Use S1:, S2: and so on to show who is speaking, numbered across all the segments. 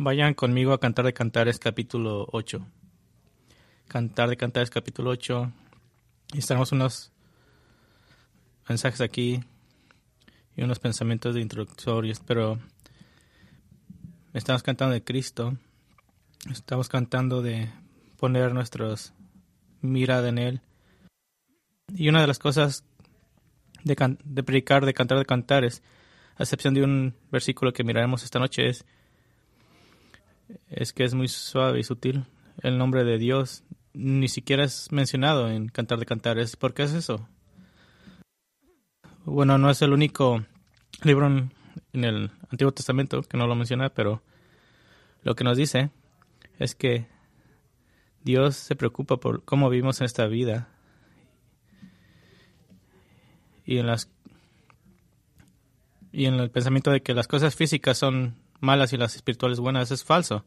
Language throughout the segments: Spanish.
S1: Vayan conmigo a Cantar de Cantares capítulo 8. Cantar de Cantares capítulo 8. Y unos mensajes aquí y unos pensamientos de introductorios, pero estamos cantando de Cristo. Estamos cantando de poner nuestros mirada en Él. Y una de las cosas de, de predicar, de cantar de cantares, a excepción de un versículo que miraremos esta noche, es es que es muy suave y sutil. El nombre de Dios ni siquiera es mencionado en Cantar de Cantares. ¿Por qué es eso? Bueno, no es el único libro en, el Antiguo Testamento que no lo menciona, pero lo que nos dice es que Dios se preocupa por cómo vivimos en esta vida y en las y en el pensamiento de que las cosas físicas son malas y las espirituales buenas es falso.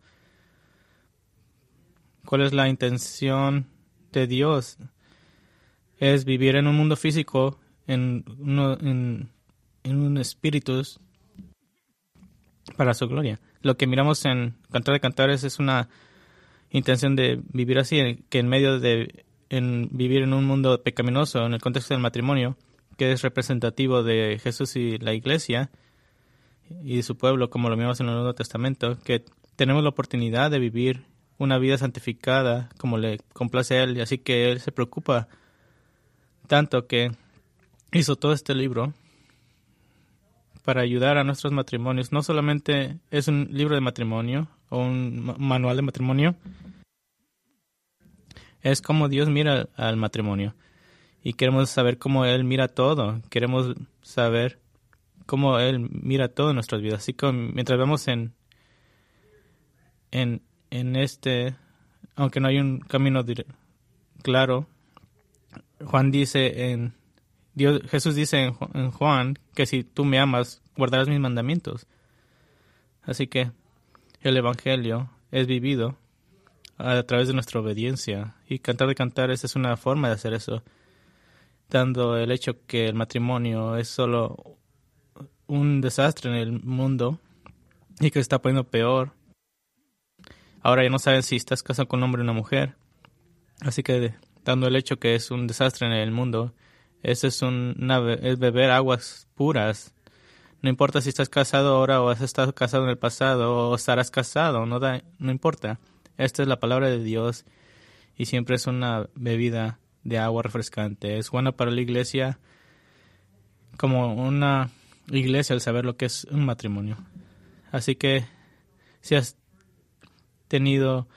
S1: ¿Cuál es la intención de Dios? Es vivir en un mundo físico, en, en, un espíritu para su gloria. Lo que miramos en Cantar de Cantares es una intención de vivir así, que en medio de vivir en un mundo pecaminoso, en el contexto del matrimonio, que es representativo de Jesús y la iglesia, y su pueblo, como lo vimos en el Nuevo Testamento, que tenemos la oportunidad de vivir una vida santificada como le complace a Él, y así que Él se preocupa tanto que hizo todo este libro para ayudar a nuestros matrimonios. No solamente es un libro de matrimonio o un manual de matrimonio, es como Dios mira al matrimonio. Y queremos saber cómo Él mira todo. Queremos saber cómo Él mira todo en nuestras vidas. Así que mientras vemos en, en, en este, aunque no hay un camino claro, Juan dice en Dios, Jesús dice en, Juan que si tú me amas, guardarás mis mandamientos. Así que el Evangelio es vivido a través de nuestra obediencia y cantar de cantares es una forma de hacer eso, dando el hecho que el matrimonio es solo un desastre en el mundo y que se está poniendo peor. Ahora ya no saben si estás casado con un hombre o una mujer. Así que dando el hecho que es un desastre en el mundo, es, un, es beber aguas puras. No importa si estás casado ahora o has estado casado en el pasado o estarás casado, no, da, no importa. Esta es la palabra de Dios y siempre es una bebida de agua refrescante. Es buena para la iglesia como una iglesia al saber lo que es un matrimonio. Así que si has tenido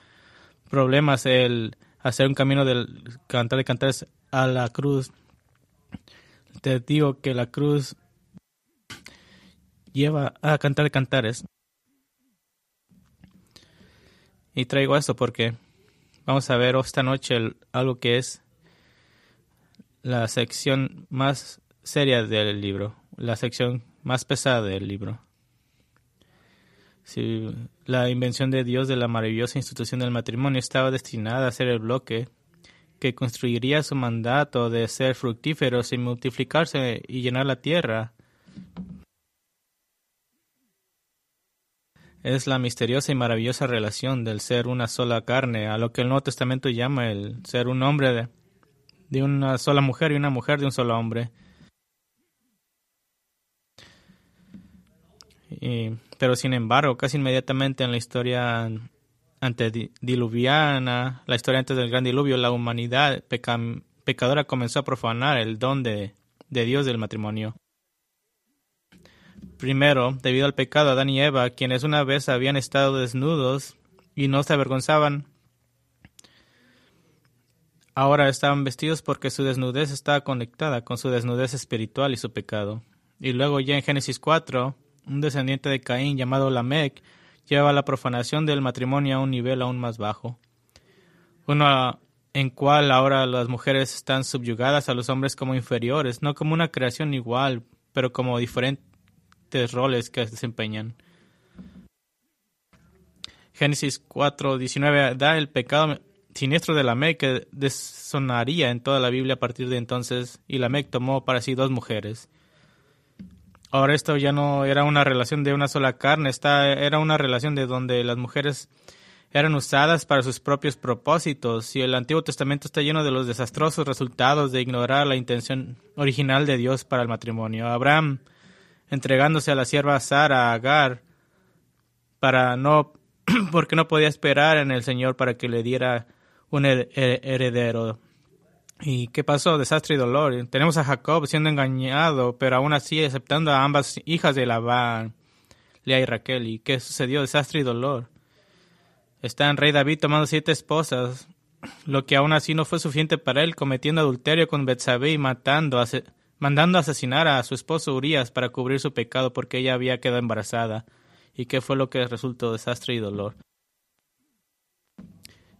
S1: problemas el hacer un camino del cantar de cantares a la cruz, te digo que la cruz lleva a cantar de cantares. Y traigo esto porque vamos a ver esta noche algo que es la sección más seria del libro la sección más pesada del libro. Si la invención de Dios de la maravillosa institución del matrimonio estaba destinada a ser el bloque que construiría su mandato de ser fructíferos y multiplicarse y llenar la tierra. Es la misteriosa y maravillosa relación del ser una sola carne, a lo que el Nuevo Testamento llama el ser un hombre de, de una sola mujer y una mujer de un solo hombre. Pero sin embargo, casi inmediatamente en la historia antediluviana, la historia antes del gran diluvio, la humanidad pecadora comenzó a profanar el don de, Dios del matrimonio. Primero, debido al pecado, Adán y Eva, quienes una vez habían estado desnudos y no se avergonzaban, ahora estaban vestidos porque su desnudez estaba conectada con su desnudez espiritual y su pecado. Y luego ya en Génesis 4, un descendiente de Caín llamado Lamec, lleva la profanación del matrimonio a un nivel aún más bajo. Uno en cual ahora las mujeres están subyugadas a los hombres como inferiores, no como una creación igual, pero como diferentes roles que desempeñan. Génesis 4:19 da el pecado siniestro de Lamec que desonaría en toda la Biblia a partir de entonces, y Lamec tomó para sí dos mujeres. Ahora esto ya no era una relación de una sola carne, esta era una relación de donde las mujeres eran usadas para sus propios propósitos y el Antiguo Testamento está lleno de los desastrosos resultados de ignorar la intención original de Dios para el matrimonio. Abraham entregándose a la sierva Sara, Agar, para no, porque no podía esperar en el Señor para que le diera un heredero. ¿Y qué pasó? Desastre y dolor. Tenemos a Jacob siendo engañado, pero aún así aceptando a ambas hijas de Labán, Lea y Raquel. ¿Y qué sucedió? Desastre y dolor. Está en rey David tomando siete esposas, lo que aún así no fue suficiente para él, cometiendo adulterio con Betsabé y matando, mandando asesinar a su esposo Urias para cubrir su pecado porque ella había quedado embarazada. ¿Y qué fue lo que resultó? Desastre y dolor.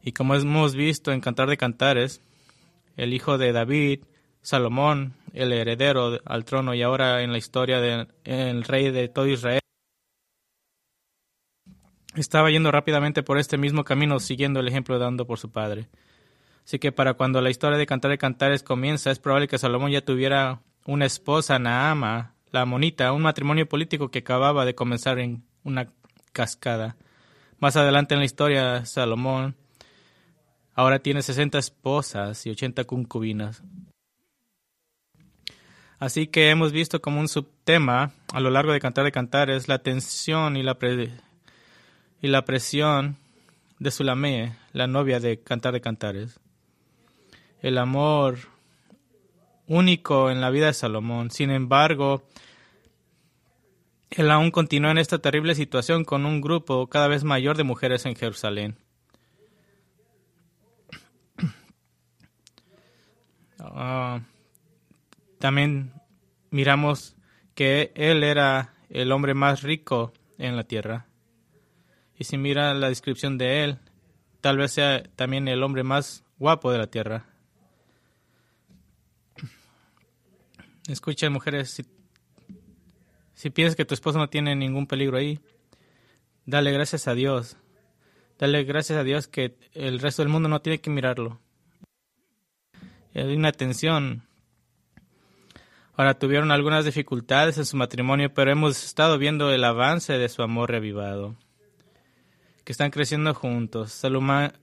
S1: Y como hemos visto en Cantar de Cantares, el hijo de David, Salomón, el heredero al trono y ahora en la historia del rey de todo Israel, estaba yendo rápidamente por este mismo camino siguiendo el ejemplo dando por su padre. Así que para cuando la historia de Cantar de Cantares comienza, es probable que Salomón ya tuviera una esposa, Naama, la monita, un matrimonio político que acababa de comenzar en una cascada. Más adelante en la historia, Salomón ahora tiene 60 esposas y 80 concubinas. Así que hemos visto como un subtema a lo largo de Cantar de Cantares la tensión y la, y la presión de Sulamé, la novia de Cantar de Cantares. El amor único en la vida de Salomón. Sin embargo, él aún continúa en esta terrible situación con un grupo cada vez mayor de mujeres en Jerusalén. Ah, también miramos que él era el hombre más rico en la tierra. Y si mira la descripción de él, tal vez sea también el hombre más guapo de la tierra. Escuchen, mujeres, si, si piensas que tu esposo no tiene ningún peligro ahí, dale gracias a Dios. Dale gracias a Dios que el resto del mundo no tiene que mirarlo. Hay una tensión. Ahora tuvieron algunas dificultades en su matrimonio, pero hemos estado viendo el avance de su amor reavivado que están creciendo juntos.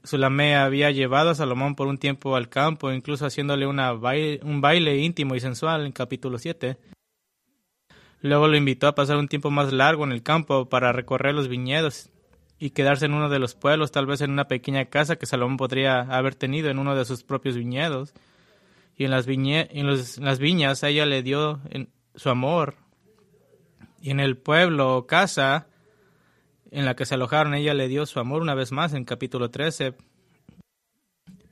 S1: Sulamé había llevado a Salomón por un tiempo al campo, incluso haciéndole un baile íntimo y sensual en capítulo 7. Luego lo invitó a pasar un tiempo más largo en el campo para recorrer los viñedos y quedarse en uno de los pueblos, tal vez en una pequeña casa que Salomón podría haber tenido en uno de sus propios viñedos. Y en las, en las viñas ella le dio su amor. Y en el pueblo o casa en la que se alojaron, ella le dio su amor una vez más en capítulo 13.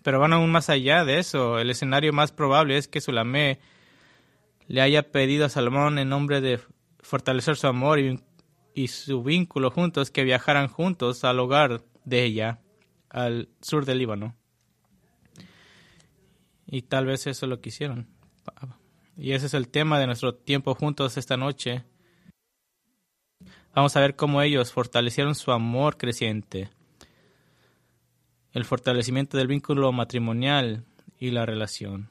S1: Pero van aún más allá de eso. El escenario más probable es que Sulamé le haya pedido a Salomón en nombre de fortalecer su amor y su vínculo juntos que viajaran juntos al hogar de ella, al sur del Líbano. Y tal vez eso lo quisieron. Y ese es el tema de nuestro tiempo juntos esta noche. Vamos a ver cómo ellos fortalecieron su amor creciente, el fortalecimiento del vínculo matrimonial y la relación.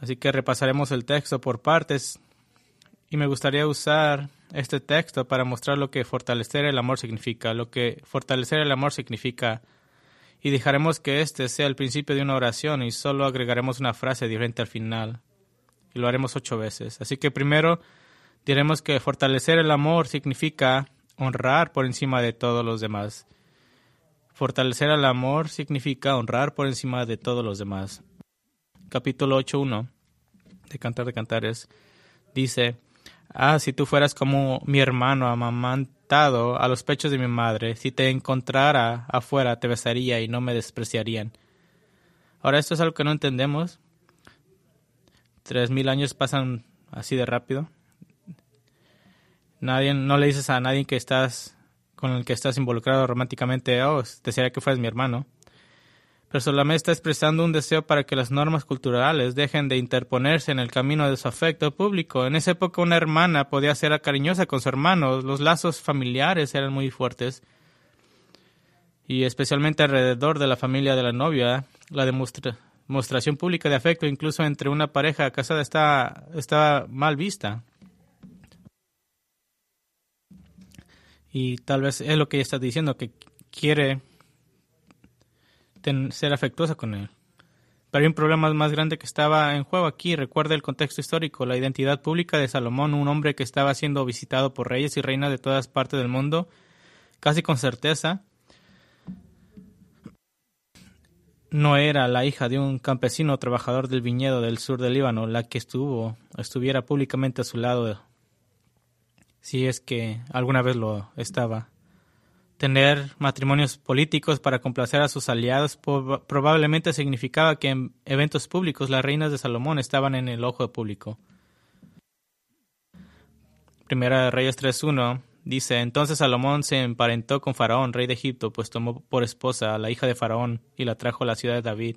S1: Así que repasaremos el texto por partes y me gustaría usar este texto para mostrar lo que fortalecer el amor significa, lo que fortalecer el amor significa y dejaremos que este sea el principio de una oración y solo agregaremos una frase diferente al final y lo haremos ocho veces. Así que primero diremos que fortalecer el amor significa honrar por encima de todos los demás. Fortalecer el amor significa honrar por encima de todos los demás. Capítulo 8.1 de Cantar de Cantares dice, Ah, si tú fueras como mi hermano a los pechos de mi madre, si te encontrara afuera te besaría y no me despreciarían. Ahora esto es algo que no entendemos. Tres mil años pasan así de rápido. Nadie, no le dices a nadie que estás con el que estás involucrado románticamente, oh, desearía que fueras mi hermano. Pero solamente está expresando un deseo para que las normas culturales dejen de interponerse en el camino de su afecto público. En esa época una hermana podía ser cariñosa con su hermano, los lazos familiares eran muy fuertes. Y especialmente alrededor de la familia de la novia, la demostración pública de afecto, incluso entre una pareja casada, está, está mal vista. Y tal vez es lo que ella está diciendo, que quiere ser afectuosa con él. Pero hay un problema más grande que estaba en juego aquí. Recuerda el contexto histórico, la identidad pública de Salomón, un hombre que estaba siendo visitado por reyes y reinas de todas partes del mundo, casi con certeza. No era la hija de un campesino trabajador del viñedo del sur del Líbano la que estuvo, estuviera públicamente a su lado, si es que alguna vez lo estaba. Tener matrimonios políticos para complacer a sus aliados probablemente significaba que en eventos públicos las reinas de Salomón estaban en el ojo público. Primera de Reyes 3.1 dice, entonces Salomón se emparentó con Faraón, rey de Egipto, pues tomó por esposa a la hija de Faraón y la trajo a la ciudad de David.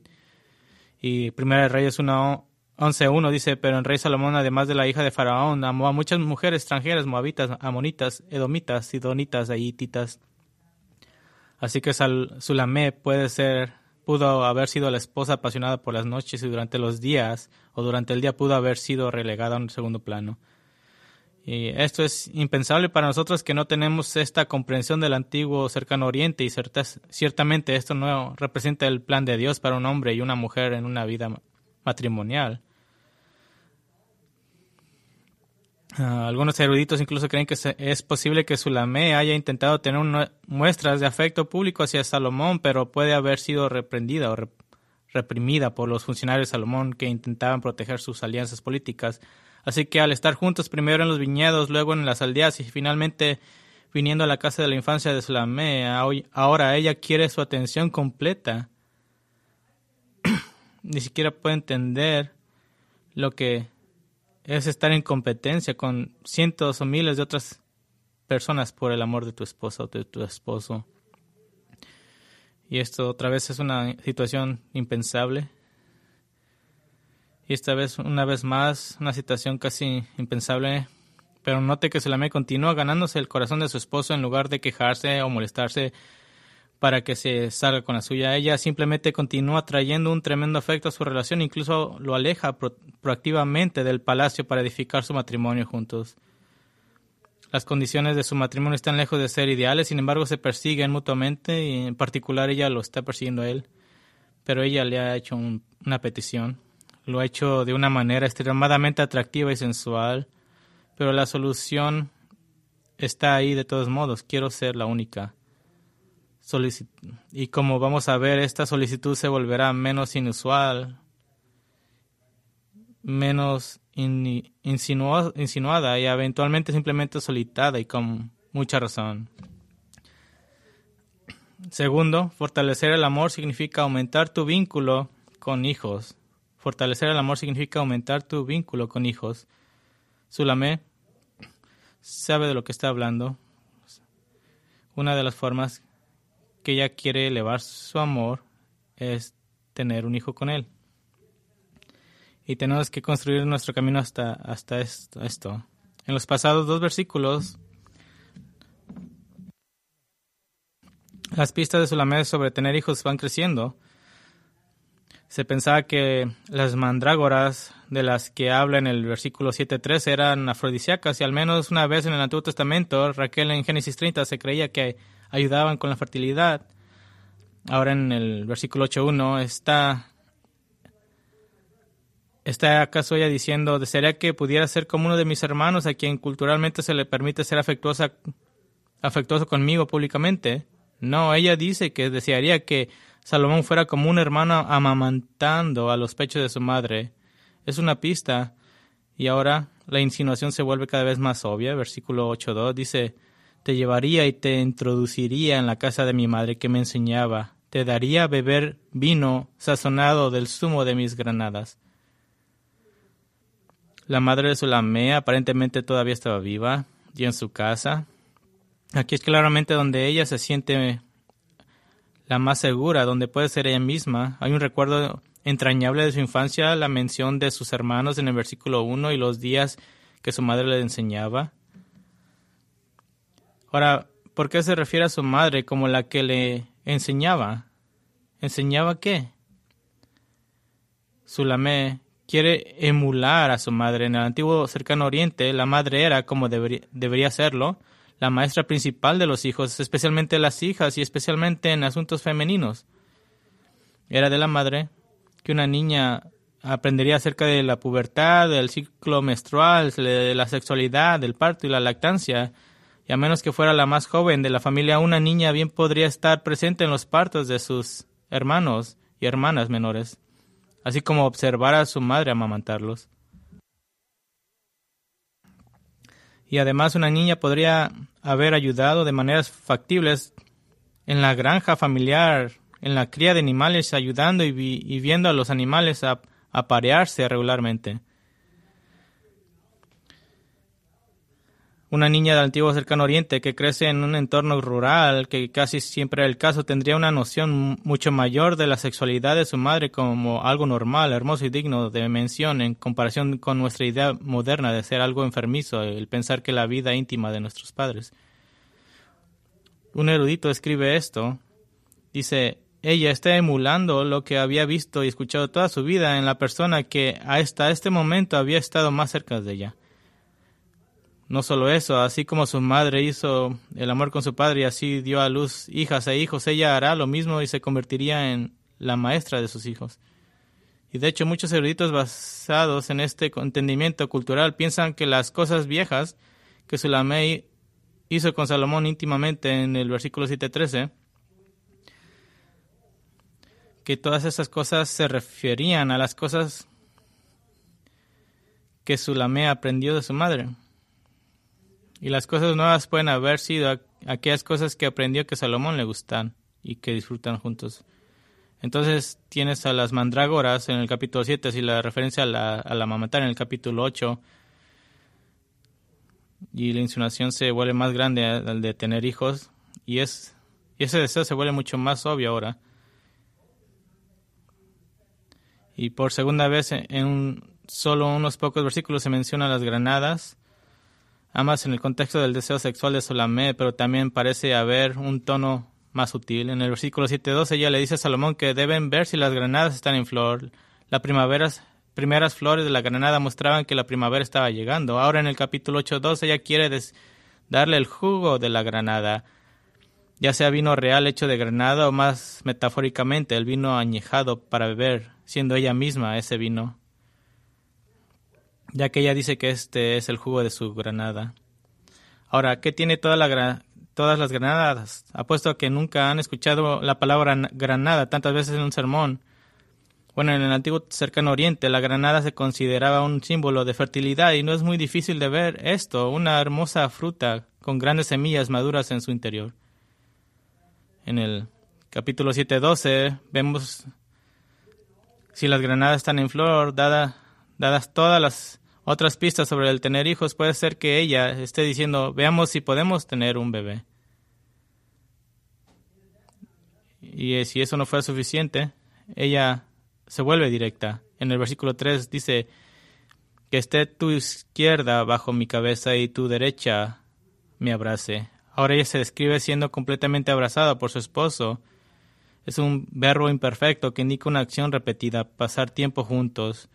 S1: Y Primera de Reyes 1.11.1 dice, pero el rey Salomón, además de la hija de Faraón, amó a muchas mujeres extranjeras, moabitas, amonitas, edomitas, sidonitas, haititas, Así que Sulamé puede ser, pudo haber sido la esposa apasionada por las noches y durante los días o durante el día pudo haber sido relegada a un segundo plano. Y esto es impensable para nosotros que no tenemos esta comprensión del antiguo cercano oriente y ciertamente esto no representa el plan de Dios para un hombre y una mujer en una vida matrimonial. Ah, algunos eruditos incluso creen que es posible que Sulamé haya intentado tener muestras de afecto público hacia Salomón, pero puede haber sido reprendida o reprimida por los funcionarios de Salomón que intentaban proteger sus alianzas políticas. Así que al estar juntos primero en los viñedos, luego en las aldeas y finalmente viniendo a la casa de la infancia de Sulamé, ahora ella quiere su atención completa. Ni siquiera puede entender lo que es estar en competencia con cientos o miles de otras personas por el amor de tu esposa o de tu esposo. Y esto otra vez es una situación impensable. Y esta vez, una vez más, una situación casi impensable. Pero note que Salomé continúa ganándose el corazón de su esposo en lugar de quejarse o molestarse para que se salga con la suya. Ella simplemente continúa trayendo un tremendo efecto a su relación, incluso lo aleja proactivamente del palacio para edificar su matrimonio juntos. Las condiciones de su matrimonio están lejos de ser ideales, sin embargo se persiguen mutuamente y en particular ella lo está persiguiendo a él. Pero ella le ha hecho una petición. Lo ha hecho de una manera extremadamente atractiva y sensual, pero la solución está ahí de todos modos. Quiero ser la única y como vamos a ver, esta solicitud se volverá menos inusual, menos insinuada y eventualmente simplemente solitada y con mucha razón. Segundo, fortalecer el amor significa aumentar tu vínculo con hijos. Fortalecer el amor significa aumentar tu vínculo con hijos. Sulamé sabe de lo que está hablando. Una de las formas que ella quiere elevar su amor es tener un hijo con él. Y tenemos que construir nuestro camino hasta, hasta esto. En los pasados dos versículos, las pistas de Sulamé sobre tener hijos van creciendo. Se pensaba que las mandrágoras de las que habla en el versículo 7.3 eran afrodisíacas y al menos una vez en el Antiguo Testamento, Raquel en Génesis 30 se creía que ayudaban con la fertilidad. Ahora en el versículo 8.1 está, está acaso ella diciendo, desearía que pudiera ser como uno de mis hermanos a quien culturalmente se le permite ser afectuosa, afectuoso conmigo públicamente. No, ella dice que desearía que Salomón fuera como un hermano amamantando a los pechos de su madre. Es una pista. Y ahora la insinuación se vuelve cada vez más obvia. Versículo 8.2 dice, te llevaría y te introduciría en la casa de mi madre que me enseñaba, te daría a beber vino sazonado del zumo de mis granadas. La madre de Sulamé aparentemente todavía estaba viva y en su casa. Aquí es claramente donde ella se siente la más segura, donde puede ser ella misma. Hay un recuerdo entrañable de su infancia, la mención de sus hermanos en el versículo 1 y los días que su madre le enseñaba. Ahora, ¿por qué se refiere a su madre como la que le enseñaba? ¿Enseñaba qué? Sulamé quiere emular a su madre. En el antiguo cercano oriente, la madre era, como debería, debería serlo, la maestra principal de los hijos, especialmente las hijas y especialmente en asuntos femeninos. Era de la madre que una niña aprendería acerca de la pubertad, del ciclo menstrual, de la sexualidad, del parto y la lactancia. Y a menos que fuera la más joven de la familia, una niña bien podría estar presente en los partos de sus hermanos y hermanas menores, así como observar a su madre amamantarlos. Y además una niña podría haber ayudado de maneras factibles en la granja familiar, en la cría de animales, ayudando y, viendo a los animales a aparearse regularmente. Una niña del antiguo cercano oriente que crece en un entorno rural, que casi siempre es el caso, tendría una noción mucho mayor de la sexualidad de su madre como algo normal, hermoso y digno de mención en comparación con nuestra idea moderna de ser algo enfermizo, el pensar que la vida íntima de nuestros padres. Un erudito escribe esto. Dice, ella está emulando lo que había visto y escuchado toda su vida en la persona que hasta este momento había estado más cerca de ella. No solo eso, así como su madre hizo el amor con su padre y así dio a luz hijas e hijos, ella hará lo mismo y se convertiría en la maestra de sus hijos. Y de hecho muchos eruditos basados en este entendimiento cultural piensan que las cosas viejas que Sulamei hizo con Salomón íntimamente en el versículo 7.13 que todas esas cosas se referían a las cosas que Sulamé aprendió de su madre. Y las cosas nuevas pueden haber sido aquellas cosas que aprendió que Salomón le gustan y que disfrutan juntos. Entonces tienes a las mandrágoras en el capítulo 7, y la referencia a la, a la en el capítulo 8. Y la insinuación se vuelve más grande al de tener hijos. Y, es, y ese deseo se vuelve mucho más obvio ahora. Y por segunda vez en solo unos pocos versículos se mencionan las granadas, ambas en el contexto del deseo sexual de Solamé, pero también parece haber un tono más sutil. En el versículo 7.2 ella le dice a Salomón que deben ver si las granadas están en flor. Las primeras, flores de la granada mostraban que la primavera estaba llegando. Ahora en el capítulo 8.2 ella quiere darle el jugo de la granada ya sea vino real hecho de granada o más metafóricamente el vino añejado para beber, siendo ella misma ese vino, ya que ella dice que este es el jugo de su granada. Ahora, ¿qué tiene todas las granadas? Apuesto a que nunca han escuchado la palabra granada tantas veces en un sermón. Bueno, en el antiguo cercano oriente la granada se consideraba un símbolo de fertilidad y no es muy difícil de ver esto, una hermosa fruta con grandes semillas maduras en su interior en el capítulo 7.12 vemos si las granadas están en flor, dada, dadas todas las otras pistas sobre el tener hijos, puede ser que ella esté diciendo, veamos si podemos tener un bebé. Y eh, si eso no fuera suficiente, ella se vuelve directa. En el versículo 3 dice, que esté tu izquierda bajo mi cabeza y tu derecha me abrace. Ahora ella se describe siendo completamente abrazada por su esposo. Es un verbo imperfecto que indica una acción repetida, pasar tiempo juntos,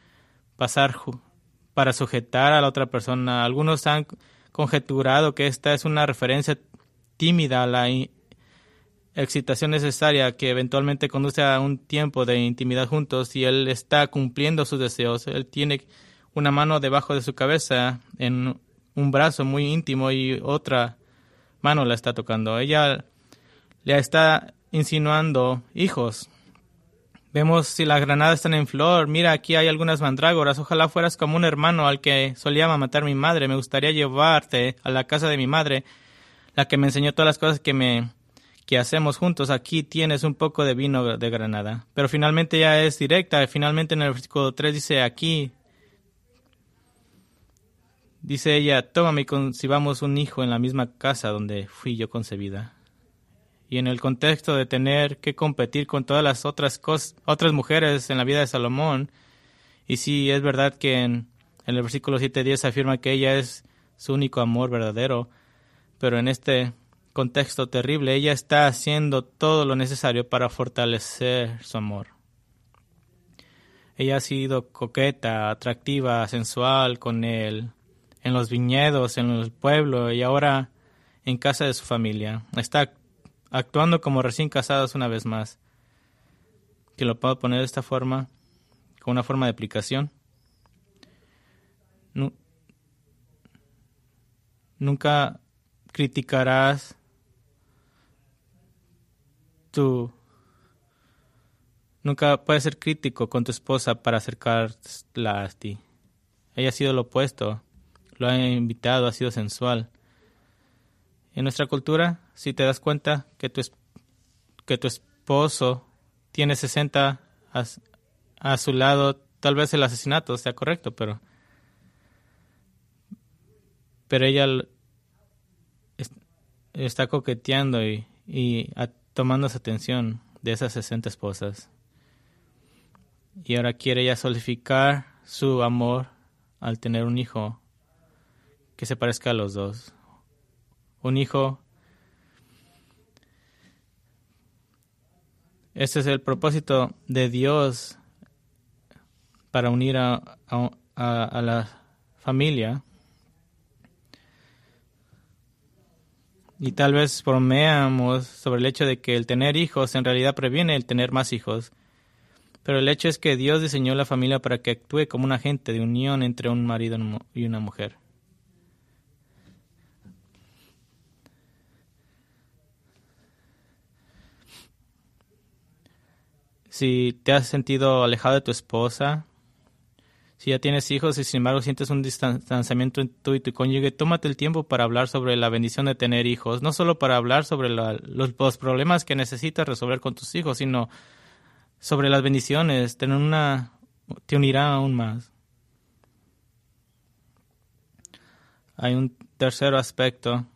S1: pasar para sujetar a la otra persona. Algunos han conjeturado que esta es una referencia tímida a la excitación necesaria que eventualmente conduce a un tiempo de intimidad juntos y él está cumpliendo sus deseos. Él tiene una mano debajo de su cabeza en un brazo muy íntimo y otra mano la está tocando. Ella le está insinuando hijos. Vemos si las granadas están en flor. Mira, aquí hay algunas mandrágoras. Ojalá fueras como un hermano al que solía matar mi madre. Me gustaría llevarte a la casa de mi madre, la que me enseñó todas las cosas que me que hacemos juntos. Aquí tienes un poco de vino de granada. Pero finalmente ya es directa. Finalmente en el versículo 3 dice aquí Dice ella, tómame y concibamos un hijo en la misma casa donde fui yo concebida. Y en el contexto de tener que competir con todas las otras, otras mujeres en la vida de Salomón, y sí, es verdad que en, el versículo 7.10 afirma que ella es su único amor verdadero, pero en este contexto terrible ella está haciendo todo lo necesario para fortalecer su amor. Ella ha sido coqueta, atractiva, sensual con él, en los viñedos, en el pueblo y ahora en casa de su familia. Está actuando como recién casados una vez más. Que lo puedo poner de esta forma, con una forma de aplicación. Nunca criticarás tu... Nunca puedes ser crítico con tu esposa para acercarla a ti. Ella ha sido lo opuesto. Lo ha invitado, ha sido sensual. En nuestra cultura, si te das cuenta que tu, que tu esposo tiene 60 a, a su lado, tal vez el asesinato sea correcto, pero pero ella está coqueteando y, y tomando su atención de esas 60 esposas. Y ahora quiere ella solidificar su amor al tener un hijo que se parezca a los dos. Un hijo. Este es el propósito de Dios para unir a, a la familia Y tal vez bromeamos sobre el hecho de que el tener hijos en realidad previene el tener más hijos. Pero el hecho es que Dios diseñó la familia para que actúe como un agente de unión entre un marido y una mujer. Si te has sentido alejado de tu esposa, si ya tienes hijos y sin embargo sientes un distanciamiento en tú y tu cónyuge, tómate el tiempo para hablar sobre la bendición de tener hijos, no solo para hablar sobre los, problemas que necesitas resolver con tus hijos, sino sobre las bendiciones. Tener una te unirá aún más. Hay un tercer aspecto.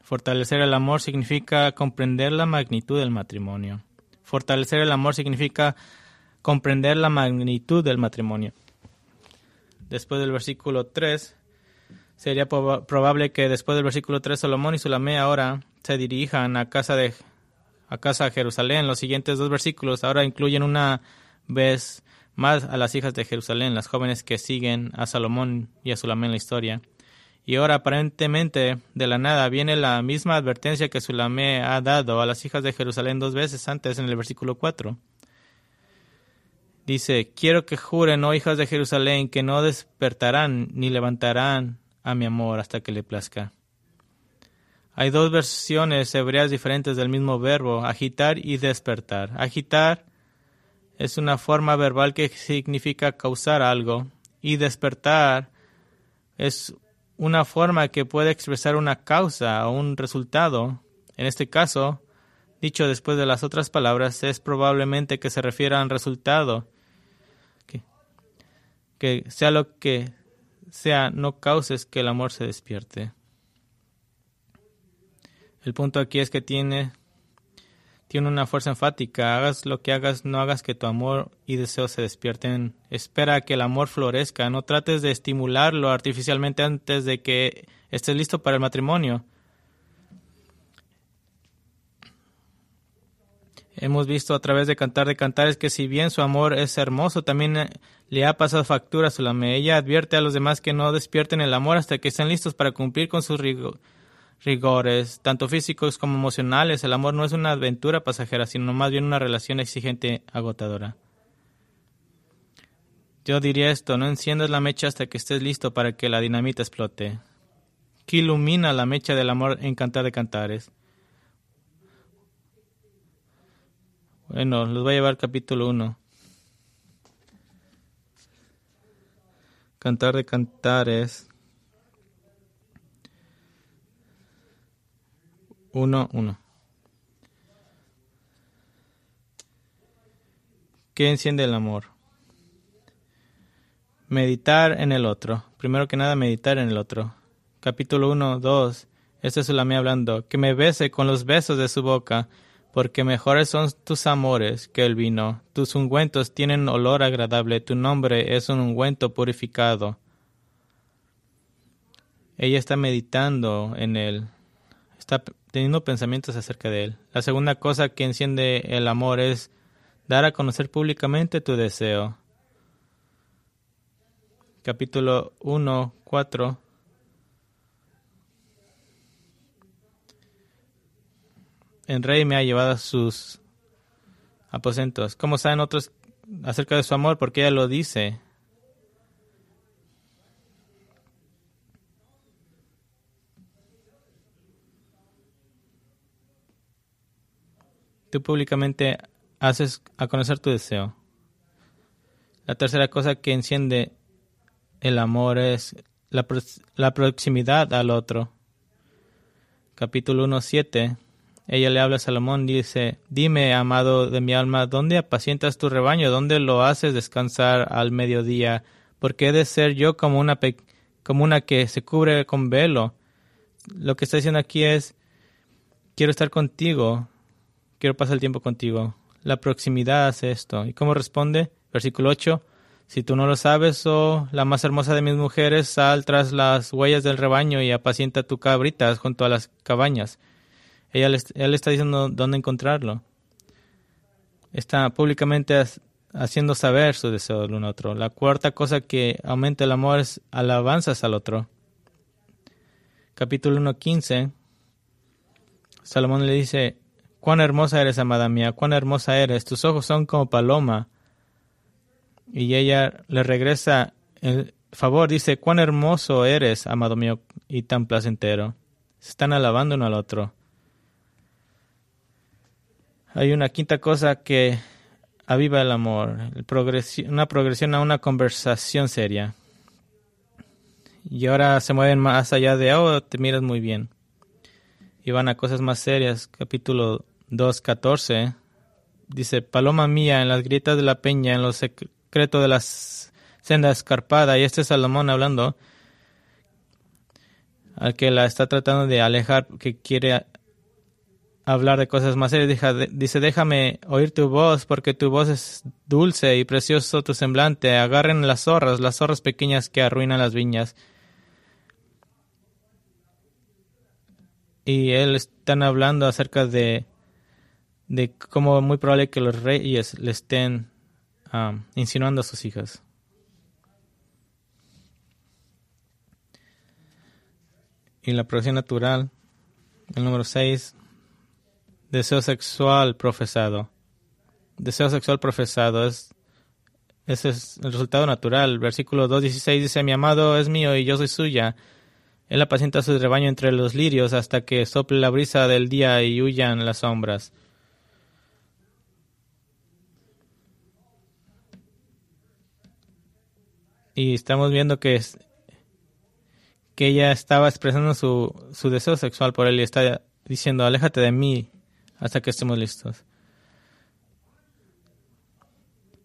S1: Fortalecer el amor significa comprender la magnitud del matrimonio. Fortalecer el amor significa comprender la magnitud del matrimonio después del versículo 3, sería probable que después del versículo 3 Salomón y Sulamé ahora se dirijan a casa de a casa de Jerusalén. Los siguientes dos versículos ahora incluyen una vez más a las hijas de Jerusalén, las jóvenes que siguen a Salomón y a Sulamé en la historia. Y ahora aparentemente de la nada viene la misma advertencia que Sulamé ha dado a las hijas de Jerusalén dos veces antes en el versículo 4. Dice, quiero que juren, oh hijas de Jerusalén, que no despertarán ni levantarán a mi amor hasta que le plazca. Hay dos versiones hebreas diferentes del mismo verbo, agitar y despertar. Agitar es una forma verbal que significa causar algo y despertar es una forma que puede expresar una causa o un resultado. En este caso, dicho después de las otras palabras, es probablemente que se refiera a un resultado que sea lo que sea, no causes que el amor se despierte. El punto aquí es que tiene, tiene una fuerza enfática. Hagas lo que hagas, no hagas que tu amor y deseo se despierten. Espera a que el amor florezca. No trates de estimularlo artificialmente antes de que estés listo para el matrimonio. Hemos visto a través de Cantar de Cantares que si bien su amor es hermoso, también eh, le ha pasado factura a Sulame. Ella advierte a los demás que no despierten el amor hasta que estén listos para cumplir con sus rigores, tanto físicos como emocionales. El amor no es una aventura pasajera, sino más bien una relación exigente, agotadora. Yo diría esto, no enciendas la mecha hasta que estés listo para que la dinamita explote. ¿Qué ilumina la mecha del amor en Cantar de Cantares? Bueno, los voy a llevar capítulo 1. Cantar de Cantares. 1, 1. ¿Qué enciende el amor? Meditar en el otro. Primero que nada, meditar en el otro. Capítulo 1, 2. Este es mía hablando. Que me bese con los besos de su boca porque mejores son tus amores que el vino. Tus ungüentos tienen olor agradable, tu nombre es un ungüento purificado. Ella está meditando en él, está teniendo pensamientos acerca de él. La segunda cosa que enciende el amor es dar a conocer públicamente tu deseo. capítulo 1, 4. El rey me ha llevado a sus aposentos. ¿Cómo saben otros acerca de su amor? Porque ella lo dice. Tú públicamente haces a conocer tu deseo. La tercera cosa que enciende el amor es la, la proximidad al otro. Capítulo 1, 7 ella le habla a Salomón, dice, dime, amado de mi alma, ¿dónde apacientas tu rebaño? ¿Dónde lo haces descansar al mediodía? Porque he de ser yo como una, como una que se cubre con velo. Lo que está diciendo aquí es, quiero estar contigo, quiero pasar el tiempo contigo. La proximidad hace esto. ¿Y cómo responde? Versículo 8. Si tú no lo sabes, oh, la más hermosa de mis mujeres, sal tras las huellas del rebaño y apacienta tu cabritas junto a las cabañas. Ella le, está diciendo dónde encontrarlo. Está públicamente haciendo saber su deseo del uno a otro. La cuarta cosa que aumenta el amor es alabanzas al otro. Capítulo 1.15. Salomón le dice, cuán hermosa eres, amada mía, cuán hermosa eres, tus ojos son como paloma. Y ella le regresa el favor, dice, cuán hermoso eres, amado mío, y tan placentero. Se están alabando uno al otro. Hay una quinta cosa que aviva el amor, una progresión a una conversación seria. Y ahora se mueven más allá de, oh, te miras muy bien. Y van a cosas más serias. Capítulo 2, 14. Dice, Paloma mía, en las grietas de la peña, en los secretos de la senda escarpada. Y este es Salomón hablando al que la está tratando de alejar, que quiere hablar de cosas más serias. Dice, déjame oír tu voz, porque tu voz es dulce y precioso tu semblante. Agarren las zorras, las zorras pequeñas que arruinan las viñas. Y él están hablando acerca de, de cómo muy probable que los reyes le estén um, insinuando a sus hijas. Y la producción natural, el número 6, Deseo sexual profesado. Deseo sexual profesado es ese es el resultado natural. Versículo 2.16 dice, mi amado es mío y yo soy suya. Él apacienta su rebaño entre los lirios hasta que sople la brisa del día y huyan las sombras. Y estamos viendo que, es, que ella estaba expresando su, su deseo sexual por él y está diciendo, aléjate de mí, hasta que estemos listos.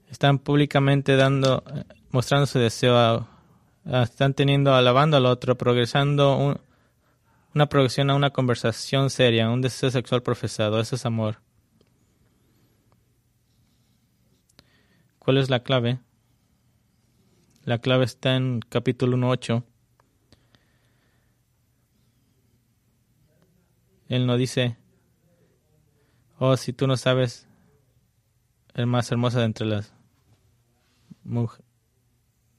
S1: Están públicamente dando, mostrando su deseo, están teniendo, alabando al otro, progresando una progresión a una conversación seria, un deseo sexual profesado. Eso es amor. ¿Cuál es la clave? La clave está en capítulo 1.8. Él no dice, Oh, si tú no sabes, el más hermosa de entre las mujeres.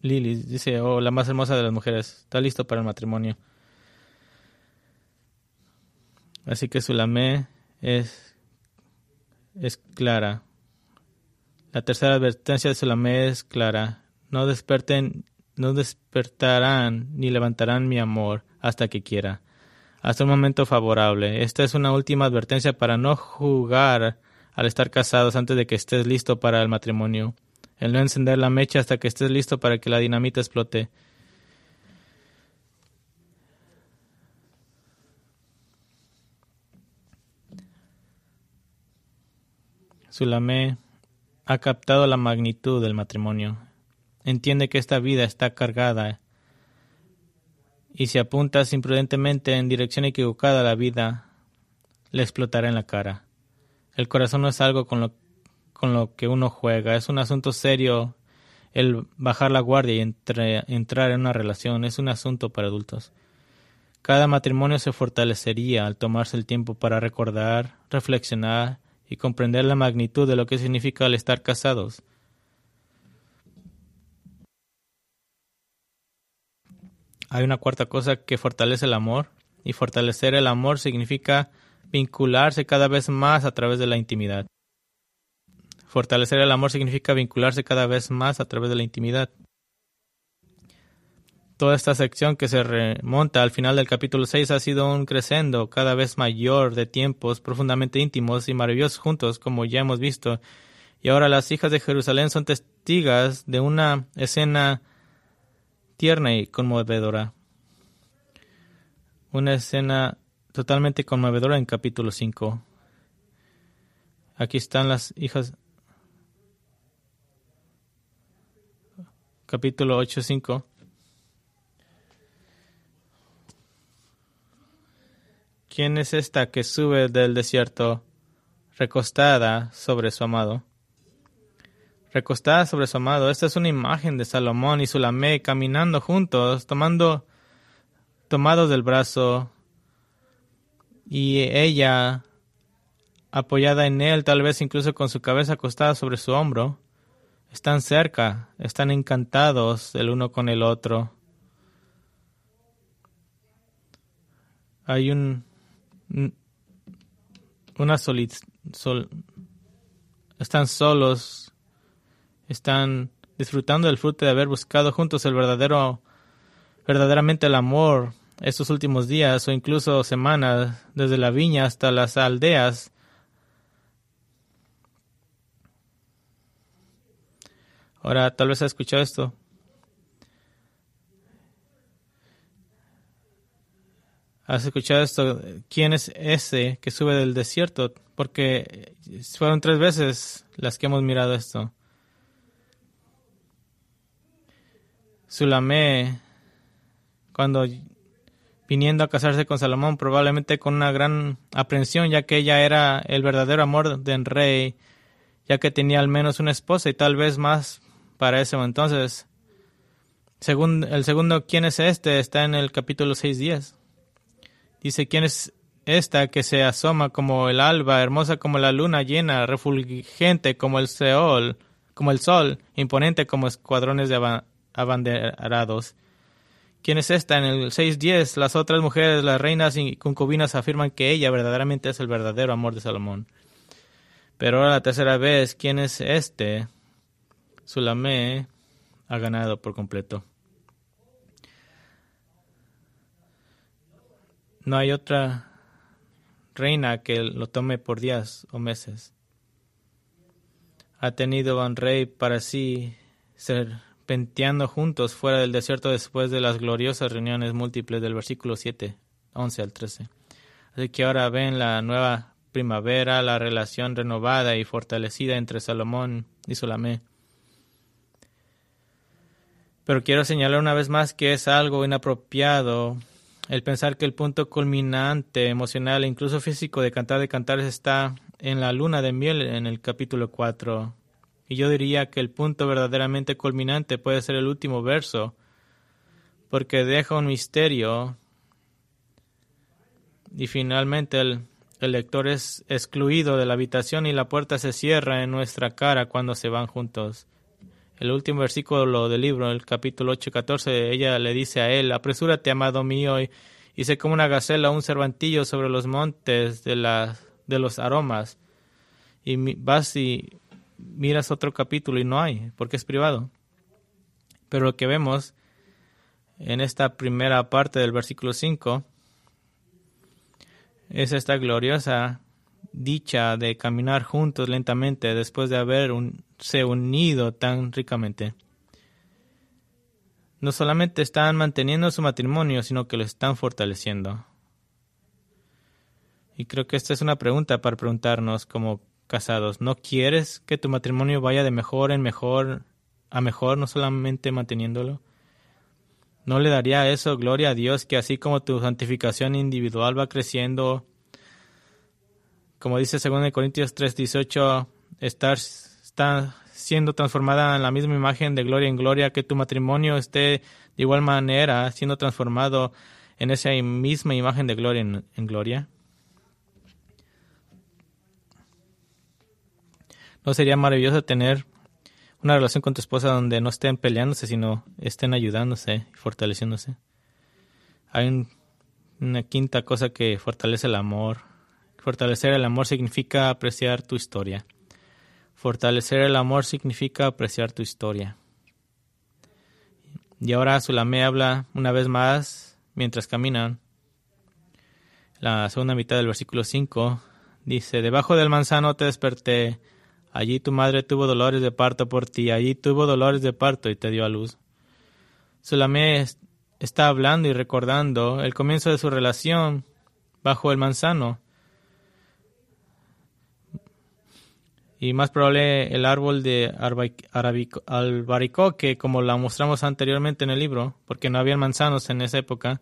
S1: Lili dice, oh, la más hermosa de las mujeres, está listo para el matrimonio. Así que Sulamé es, es clara. La tercera advertencia de Sulamé es clara. No desperten, no despertarán ni levantarán mi amor hasta que quiera hasta un momento favorable. Esta es una última advertencia para no jugar al estar casados antes de que estés listo para el matrimonio. El no encender la mecha hasta que estés listo para que la dinamita explote. Sulamé ha captado la magnitud del matrimonio. Entiende que esta vida está cargada y si apuntas imprudentemente en dirección equivocada la vida, le explotará en la cara. El corazón no es algo con lo, con lo que uno juega, es un asunto serio. El bajar la guardia y entrar en una relación es un asunto para adultos. Cada matrimonio se fortalecería al tomarse el tiempo para recordar, reflexionar y comprender la magnitud de lo que significa el estar casados. Hay una cuarta cosa que fortalece el amor. Y fortalecer el amor significa vincularse cada vez más a través de la intimidad. Fortalecer el amor significa vincularse cada vez más a través de la intimidad. Toda esta sección que se remonta al final del capítulo 6 ha sido un crescendo cada vez mayor de tiempos profundamente íntimos y maravillosos juntos, como ya hemos visto. Y ahora las hijas de Jerusalén son testigas de una escena tierna y conmovedora. Una escena totalmente conmovedora en capítulo 5. Aquí están las hijas. Capítulo 8, 5. ¿Quién es esta que sube del desierto recostada sobre su amado? Recostada sobre su amado. Esta es una imagen de Salomón y Sulamé caminando juntos, tomando, tomados del brazo, y ella apoyada en él, tal vez incluso con su cabeza acostada sobre su hombro. Están cerca, están encantados el uno con el otro. Hay un una solid, están solos, están disfrutando del fruto de haber buscado juntos el verdadero, verdaderamente el amor estos últimos días o incluso semanas, desde la viña hasta las aldeas. Ahora, tal vez ha escuchado esto. ¿Has escuchado esto? ¿Quién es ese que sube del desierto? Porque fueron tres veces las que hemos mirado esto. Sulamé, cuando viniendo a casarse con Salomón, probablemente con una gran aprensión, ya que ella era el verdadero amor del rey, ya que tenía al menos una esposa y tal vez más para ese entonces. Según el segundo, ¿quién es este? Está en el capítulo 6 días. Dice, ¿quién es esta que se asoma como el alba, hermosa como la luna llena, refulgente como el Seol, como el sol, imponente como escuadrones de abanderados? ¿Quién es esta? En el 6.10, las otras mujeres, las reinas y concubinas afirman que ella verdaderamente es el verdadero amor de Salomón. Pero ahora la tercera vez, ¿quién es este? Sulamé ha ganado por completo. No hay otra reina que lo tome por días o meses. Ha tenido un rey para sí serpenteando juntos fuera del desierto después de las gloriosas reuniones múltiples del versículo 7, 11 al 13. Así que ahora ven la nueva primavera, la relación renovada y fortalecida entre Salomón y Sulamé. Pero quiero señalar una vez más que es algo inapropiado el pensar que el punto culminante emocional e incluso físico de Cantar de Cantares está en la luna de miel en el capítulo 4. Y yo diría que el punto verdaderamente culminante puede ser el último verso, porque deja un misterio y finalmente el, lector es excluido de la habitación y la puerta se cierra en nuestra cara cuando se van juntos el último versículo del libro, el capítulo 8 y 14, ella le dice a él, apresúrate, amado mío, y, hice como una gacela un cervantillo sobre los montes de, la, de los aromas. Y vas y miras otro capítulo y no hay, porque es privado. Pero lo que vemos en esta primera parte del versículo 5 es esta gloriosa dicha de caminar juntos lentamente después de haberse unido tan ricamente. No solamente están manteniendo su matrimonio, sino que lo están fortaleciendo. Y creo que esta es una pregunta para preguntarnos como casados. ¿No quieres que tu matrimonio vaya de mejor en mejor a mejor, no solamente manteniéndolo? ¿No le daría eso gloria a Dios que así como tu santificación individual va creciendo como dice 2 Corintios 3:18, estar está siendo transformada en la misma imagen de gloria en gloria, que tu matrimonio esté de igual manera siendo transformado en esa misma imagen de gloria en, en gloria. ¿No sería maravilloso tener una relación con tu esposa donde no estén peleándose, sino estén ayudándose y fortaleciéndose? Hay una quinta cosa que fortalece el amor. Fortalecer el amor significa apreciar tu historia. Fortalecer el amor significa apreciar tu historia. Y ahora Sulamé habla una vez más mientras caminan. La segunda mitad del versículo 5 dice, Debajo del manzano te desperté, allí tu madre tuvo dolores de parto por ti, allí tuvo dolores de parto y te dio a luz. Sulamé está hablando y recordando el comienzo de su relación bajo el manzano. Y más probable el árbol de albaricoque, como la mostramos anteriormente en el libro, porque no había manzanos en esa época.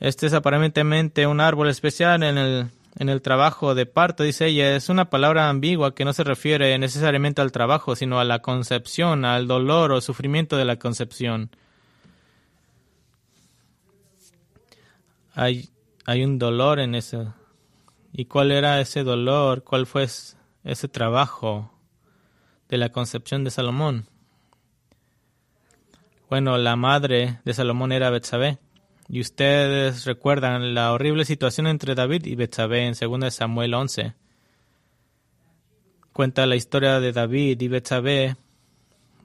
S1: Este es aparentemente un árbol especial en el, en el trabajo de parto, dice ella. Es una palabra ambigua que no se refiere necesariamente al trabajo, sino a la concepción, al dolor o sufrimiento de la concepción. hay, hay un dolor en eso. ¿Y cuál era ese dolor? ¿Cuál fue ese trabajo de la concepción de Salomón? Bueno, la madre de Salomón era Betsabé. Y ustedes recuerdan la horrible situación entre David y Betsabé en 2 Samuel 11. Cuenta la historia de David y Betsabé.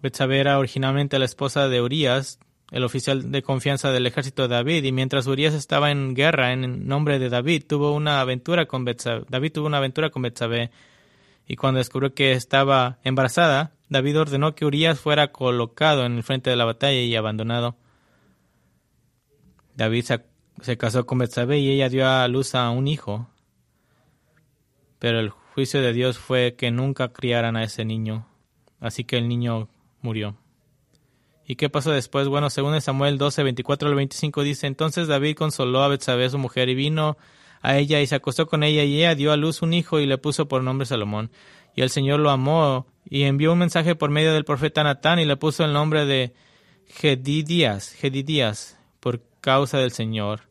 S1: Betsabé era originalmente la esposa de Urias, el oficial de confianza del ejército de David, y mientras Urias estaba en guerra en nombre de David, tuvo una aventura con David tuvo una aventura con Betsabé, y cuando descubrió que estaba embarazada, David ordenó que Urias fuera colocado en el frente de la batalla y abandonado. David se, casó con Betsabé y ella dio a luz a un hijo. Pero el juicio de Dios fue que nunca criaran a ese niño, así que el niño murió. ¿Y qué pasó después? Bueno, según Samuel 12, 24 al 25 dice, entonces David consoló a Betsabé, su mujer, y vino a ella y se acostó con ella, y ella dio a luz un hijo y le puso por nombre Salomón. Y el Señor lo amó y envió un mensaje por medio del profeta Natán y le puso el nombre de Gedidías, Gedidías, causa del Señor.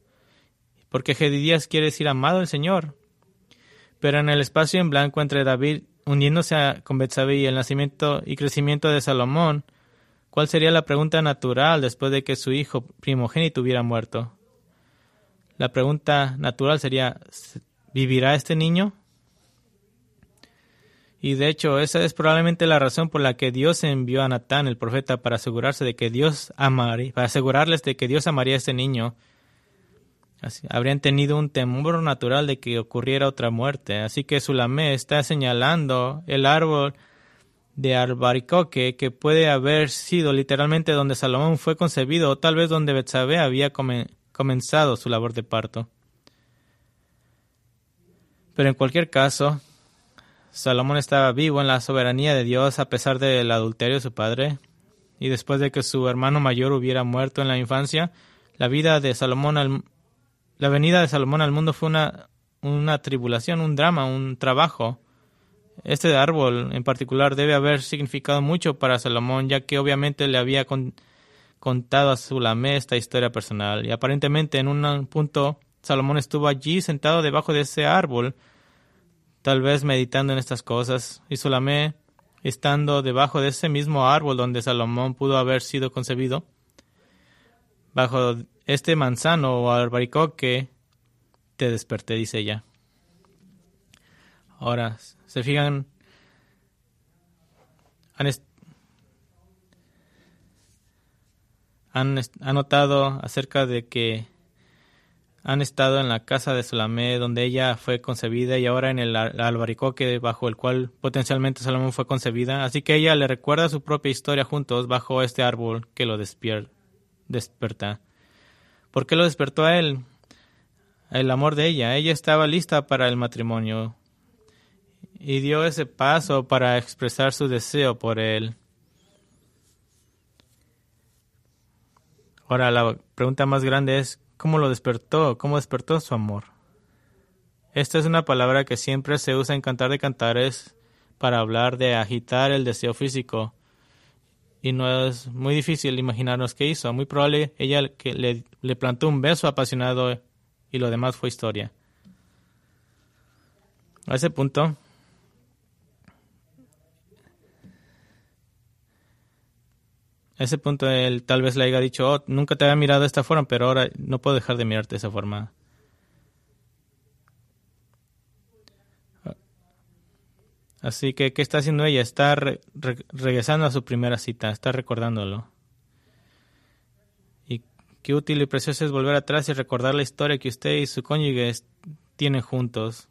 S1: Porque Gedidías quiere decir amado del Señor. Pero en el espacio en blanco entre David uniéndose con Betsabé y el nacimiento y crecimiento de Salomón, ¿Cuál sería la pregunta natural después de que su hijo primogénito hubiera muerto? La pregunta natural sería, ¿vivirá este niño? Y de hecho, esa es probablemente la razón por la que Dios envió a Natán, el profeta, para asegurarse de que Dios amaría, para asegurarles de que Dios amaría a este niño. habrían tenido un temor natural de que ocurriera otra muerte. Así que Sulamé está señalando el árbol de Arbaricoque, que puede haber sido literalmente donde Salomón fue concebido o tal vez donde Betsabé había comenzado su labor de parto. Pero en cualquier caso, Salomón estaba vivo en la soberanía de Dios a pesar del adulterio de su padre, y después de que su hermano mayor hubiera muerto en la infancia, la vida de Salomón al, la venida de Salomón al mundo fue una, una tribulación, un drama, un trabajo este árbol en particular debe haber significado mucho para Salomón, ya que obviamente le había contado a Sulamé esta historia personal. Y aparentemente en un punto Salomón estuvo allí sentado debajo de ese árbol, tal vez meditando en estas cosas, y Sulamé estando debajo de ese mismo árbol donde Salomón pudo haber sido concebido, bajo este manzano o albaricoque, te desperté, dice ella. Ahora, se fijan, han, notado acerca de que han estado en la casa de Sulamé, donde ella fue concebida, y ahora en el albaricoque bajo el cual potencialmente Salomón fue concebida. Así que ella le recuerda su propia historia juntos bajo este árbol que lo desperta. ¿Por qué lo despertó a él? El amor de ella. Ella estaba lista para el matrimonio y dio ese paso para expresar su deseo por él. Ahora la pregunta más grande es, ¿cómo lo despertó? ¿Cómo despertó su amor? Esta es una palabra que siempre se usa en Cantar de Cantares para hablar de agitar el deseo físico. Y no es muy difícil imaginarnos qué hizo. Muy probable ella que le, le plantó un beso apasionado y lo demás fue historia. A ese punto, ese punto él tal vez le haya dicho, oh, nunca te había mirado de esta forma, pero ahora no puedo dejar de mirarte de esa forma. Así que, ¿qué está haciendo ella? Está regresando a su primera cita, está recordándolo. Y qué útil y precioso es volver atrás y recordar la historia que usted y su cónyuge tienen juntos.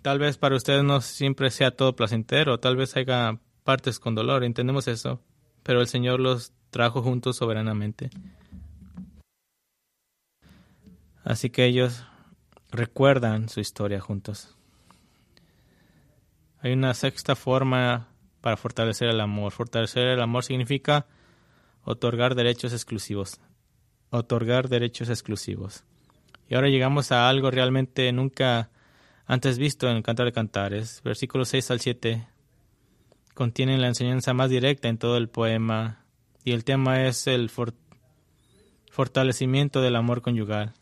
S1: Tal vez para ustedes no siempre sea todo placentero, tal vez haya partes con dolor, entendemos eso, pero el Señor los trajo juntos soberanamente. Así que ellos recuerdan su historia juntos. Hay una sexta forma para fortalecer el amor. Fortalecer el amor significa otorgar derechos exclusivos. Otorgar derechos exclusivos. Y ahora llegamos a algo realmente nunca antes visto en el Cantar de Cantares. Versículos 6 al 7 contienen la enseñanza más directa en todo el poema y el tema es el fortalecimiento del amor conyugal.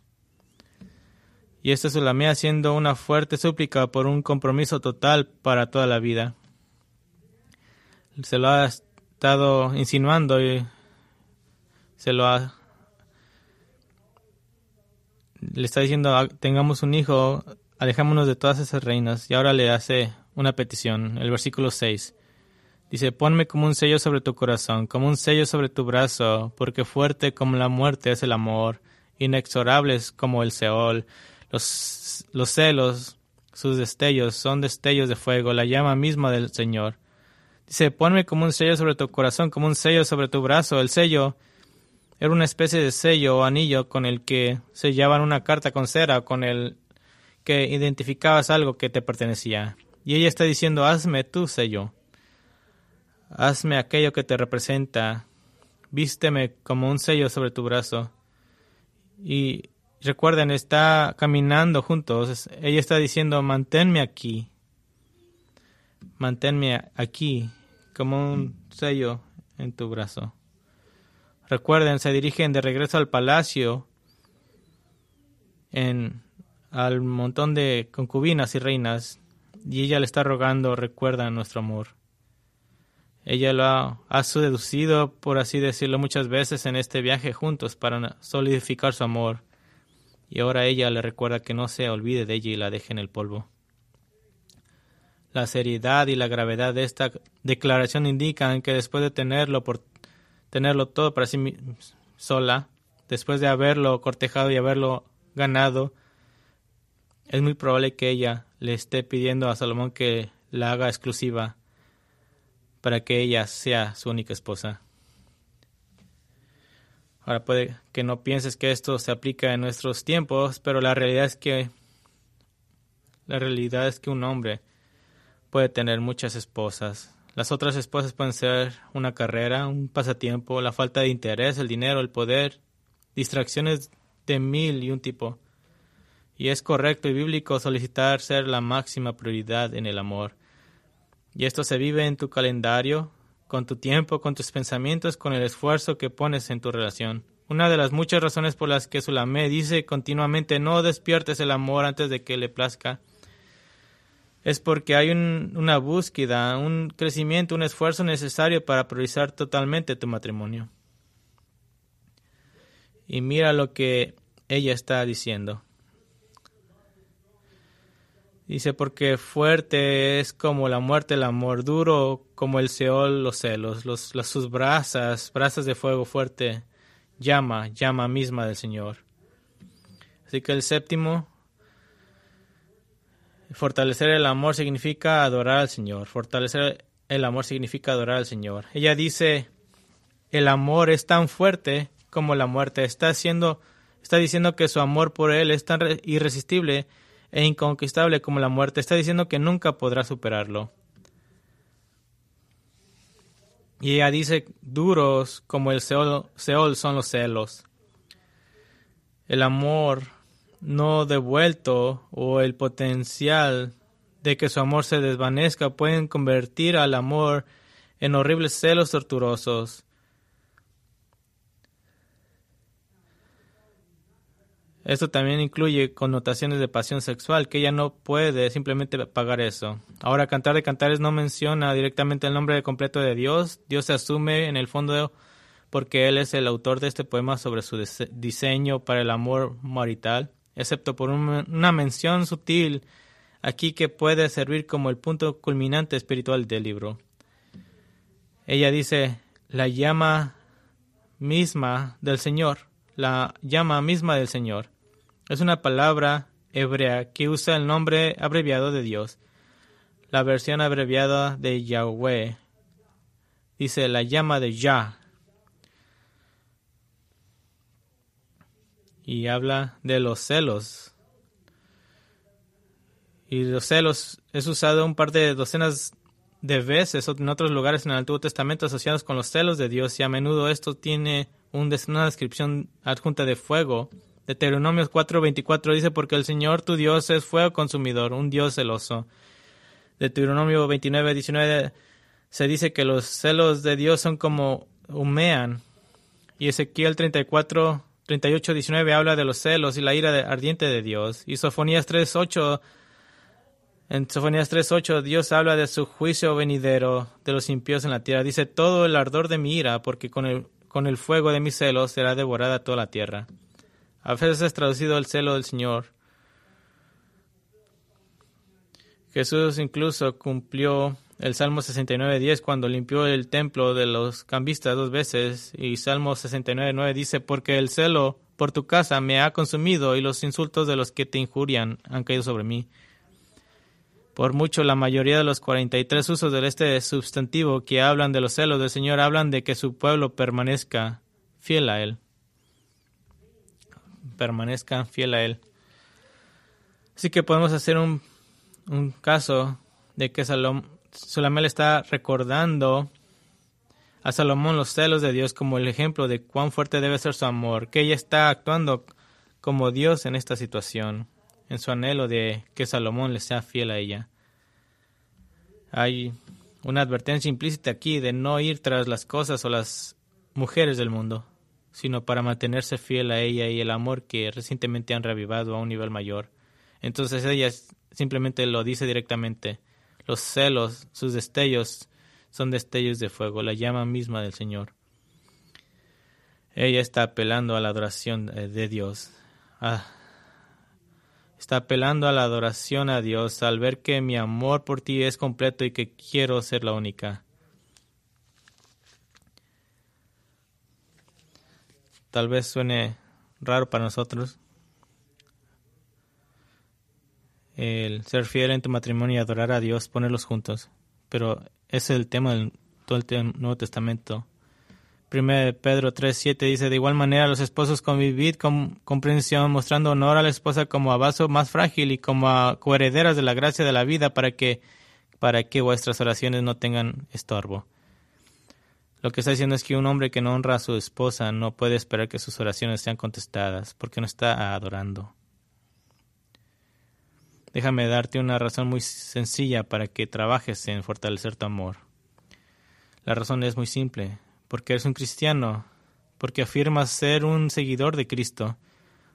S1: Y esto es la mía haciendo una fuerte súplica por un compromiso total para toda la vida. Se lo ha estado insinuando y se lo ha le está diciendo ah, tengamos un hijo, alejémonos de todas esas reinas y ahora le hace una petición, el versículo 6. Dice, ponme como un sello sobre tu corazón, como un sello sobre tu brazo, porque fuerte como la muerte es el amor, inexorables como el Seol, los, los celos, sus destellos, son destellos de fuego, la llama misma del Señor. Dice, ponme como un sello sobre tu corazón, como un sello sobre tu brazo. El sello era una especie de sello o anillo con el que sellaban una carta con cera, con el que identificabas algo que te pertenecía. Y ella está diciendo, hazme tu sello. Hazme aquello que te representa. Vísteme como un sello sobre tu brazo. Y recuerden, está caminando juntos. Ella está diciendo, manténme aquí. Manténme aquí como un sello en tu brazo. Recuerden, se dirigen de regreso al palacio en al montón de concubinas y reinas y ella le está rogando, recuerda nuestro amor. Ella lo ha, seducido, por así decirlo, muchas veces en este viaje juntos para solidificar su amor y ahora ella le recuerda que no se olvide de ella y la deje en el polvo. La seriedad y la gravedad de esta declaración indican que después de tenerlo por tenerlo todo para sí sola, después de haberlo cortejado y haberlo ganado, es muy probable que ella le esté pidiendo a Salomón que la haga exclusiva para que ella sea su única esposa. Ahora puede que no pienses que esto se aplica en nuestros tiempos, pero la realidad es que la realidad es que un hombre puede tener muchas esposas. Las otras esposas pueden ser una carrera, un pasatiempo, la falta de interés, el dinero, el poder, distracciones de mil y un tipo. Y es correcto y bíblico solicitar ser la máxima prioridad en el amor. Y esto se vive en tu calendario, con tu tiempo, con tus pensamientos, con el esfuerzo que pones en tu relación. Una de las muchas razones por las que Sulamé dice continuamente no despiertes el amor antes de que le plazca es porque hay una búsqueda, un crecimiento, un esfuerzo necesario para priorizar totalmente tu matrimonio. Y mira lo que ella está diciendo. Dice, porque fuerte es como la muerte el amor, duro como el Seol los celos, los, sus brasas, brasas de fuego fuerte, llama, llama misma del Señor. Así que el séptimo, fortalecer el amor significa adorar al Señor. Fortalecer el amor significa adorar al Señor. Ella dice, el amor es tan fuerte como la muerte. Está, haciendo, está diciendo que su amor por Él es tan irresistible e inconquistable como la muerte, está diciendo que nunca podrá superarlo. Y ella dice, duros como el Seol, son los celos. El amor no devuelto o el potencial de que su amor se desvanezca pueden convertir al amor en horribles celos torturosos. Esto también incluye connotaciones de pasión sexual, que ella no puede simplemente pagar eso. Ahora, Cantar de Cantares no menciona directamente el nombre completo de Dios. Dios se asume en el fondo porque Él es el autor de este poema sobre su diseño para el amor marital, excepto por una mención sutil aquí que puede servir como el punto culminante espiritual del libro. Ella dice, la llama misma del Señor, la llama misma del Señor. Es una palabra hebrea que usa el nombre abreviado de Dios. La versión abreviada de Yahweh dice la llama de Yah. Y habla de los celos. Y los celos es usado un par de docenas de veces en otros lugares en el Antiguo Testamento asociados con los celos de Dios y a menudo esto tiene una descripción adjunta de fuego Deuteronomios 4:24 dice, porque el Señor tu Dios es fuego consumidor, un Dios celoso. Deuteronomio 29:19 se dice que los celos de Dios son como humean. Y Ezequiel 34, 38, 19 habla de los celos y la ira ardiente de Dios. Y Sofonías 3:8 en Sofonías 3:8 Dios habla de su juicio venidero de los impíos en la tierra. Dice, todo el ardor de mi ira, porque con el, con el fuego de mis celos será devorada toda la tierra. A veces es traducido el celo del Señor. Jesús incluso cumplió el Salmo 69.10 cuando limpió el templo de los cambistas dos veces y Salmo 69.9 dice porque el celo por tu casa me ha consumido y los insultos de los que te injurian han caído sobre mí. Por mucho la mayoría de los 43 usos de este sustantivo que hablan de los celos del Señor hablan de que su pueblo permanezca fiel a Él permanezcan fiel a Él. Así que podemos hacer un, un caso de que Salom, le está recordando a Salomón los celos de Dios como el ejemplo de cuán fuerte debe ser su amor, que ella está actuando como Dios en esta situación, en su anhelo de que Salomón le sea fiel a ella. Hay una advertencia implícita aquí de no ir tras las cosas o las mujeres del mundo sino para mantenerse fiel a ella y el amor que recientemente han revivado a un nivel mayor. Entonces ella simplemente lo dice directamente. Los celos, sus destellos, son destellos de fuego, la llama misma del Señor. Ella está apelando a la adoración eh, de Dios. Ah, está apelando a la adoración a Dios al ver que mi amor por ti es completo y que quiero ser la única. Tal vez suene raro para nosotros el ser fiel en tu matrimonio y adorar a Dios, ponerlos juntos. Pero ese es el tema del todo el Nuevo Testamento. 1 Pedro 3.7 dice, de igual manera los esposos convivid con comprensión, mostrando honor a la esposa como a vaso más frágil y como a coherederas de la gracia de la vida para que, para que vuestras oraciones no tengan estorbo. Lo que está diciendo es que un hombre que no honra a su esposa no puede esperar que sus oraciones sean contestadas porque no está adorando. Déjame darte una razón muy sencilla para que trabajes en fortalecer tu amor. La razón es muy simple, porque eres un cristiano, porque afirmas ser un seguidor de Cristo,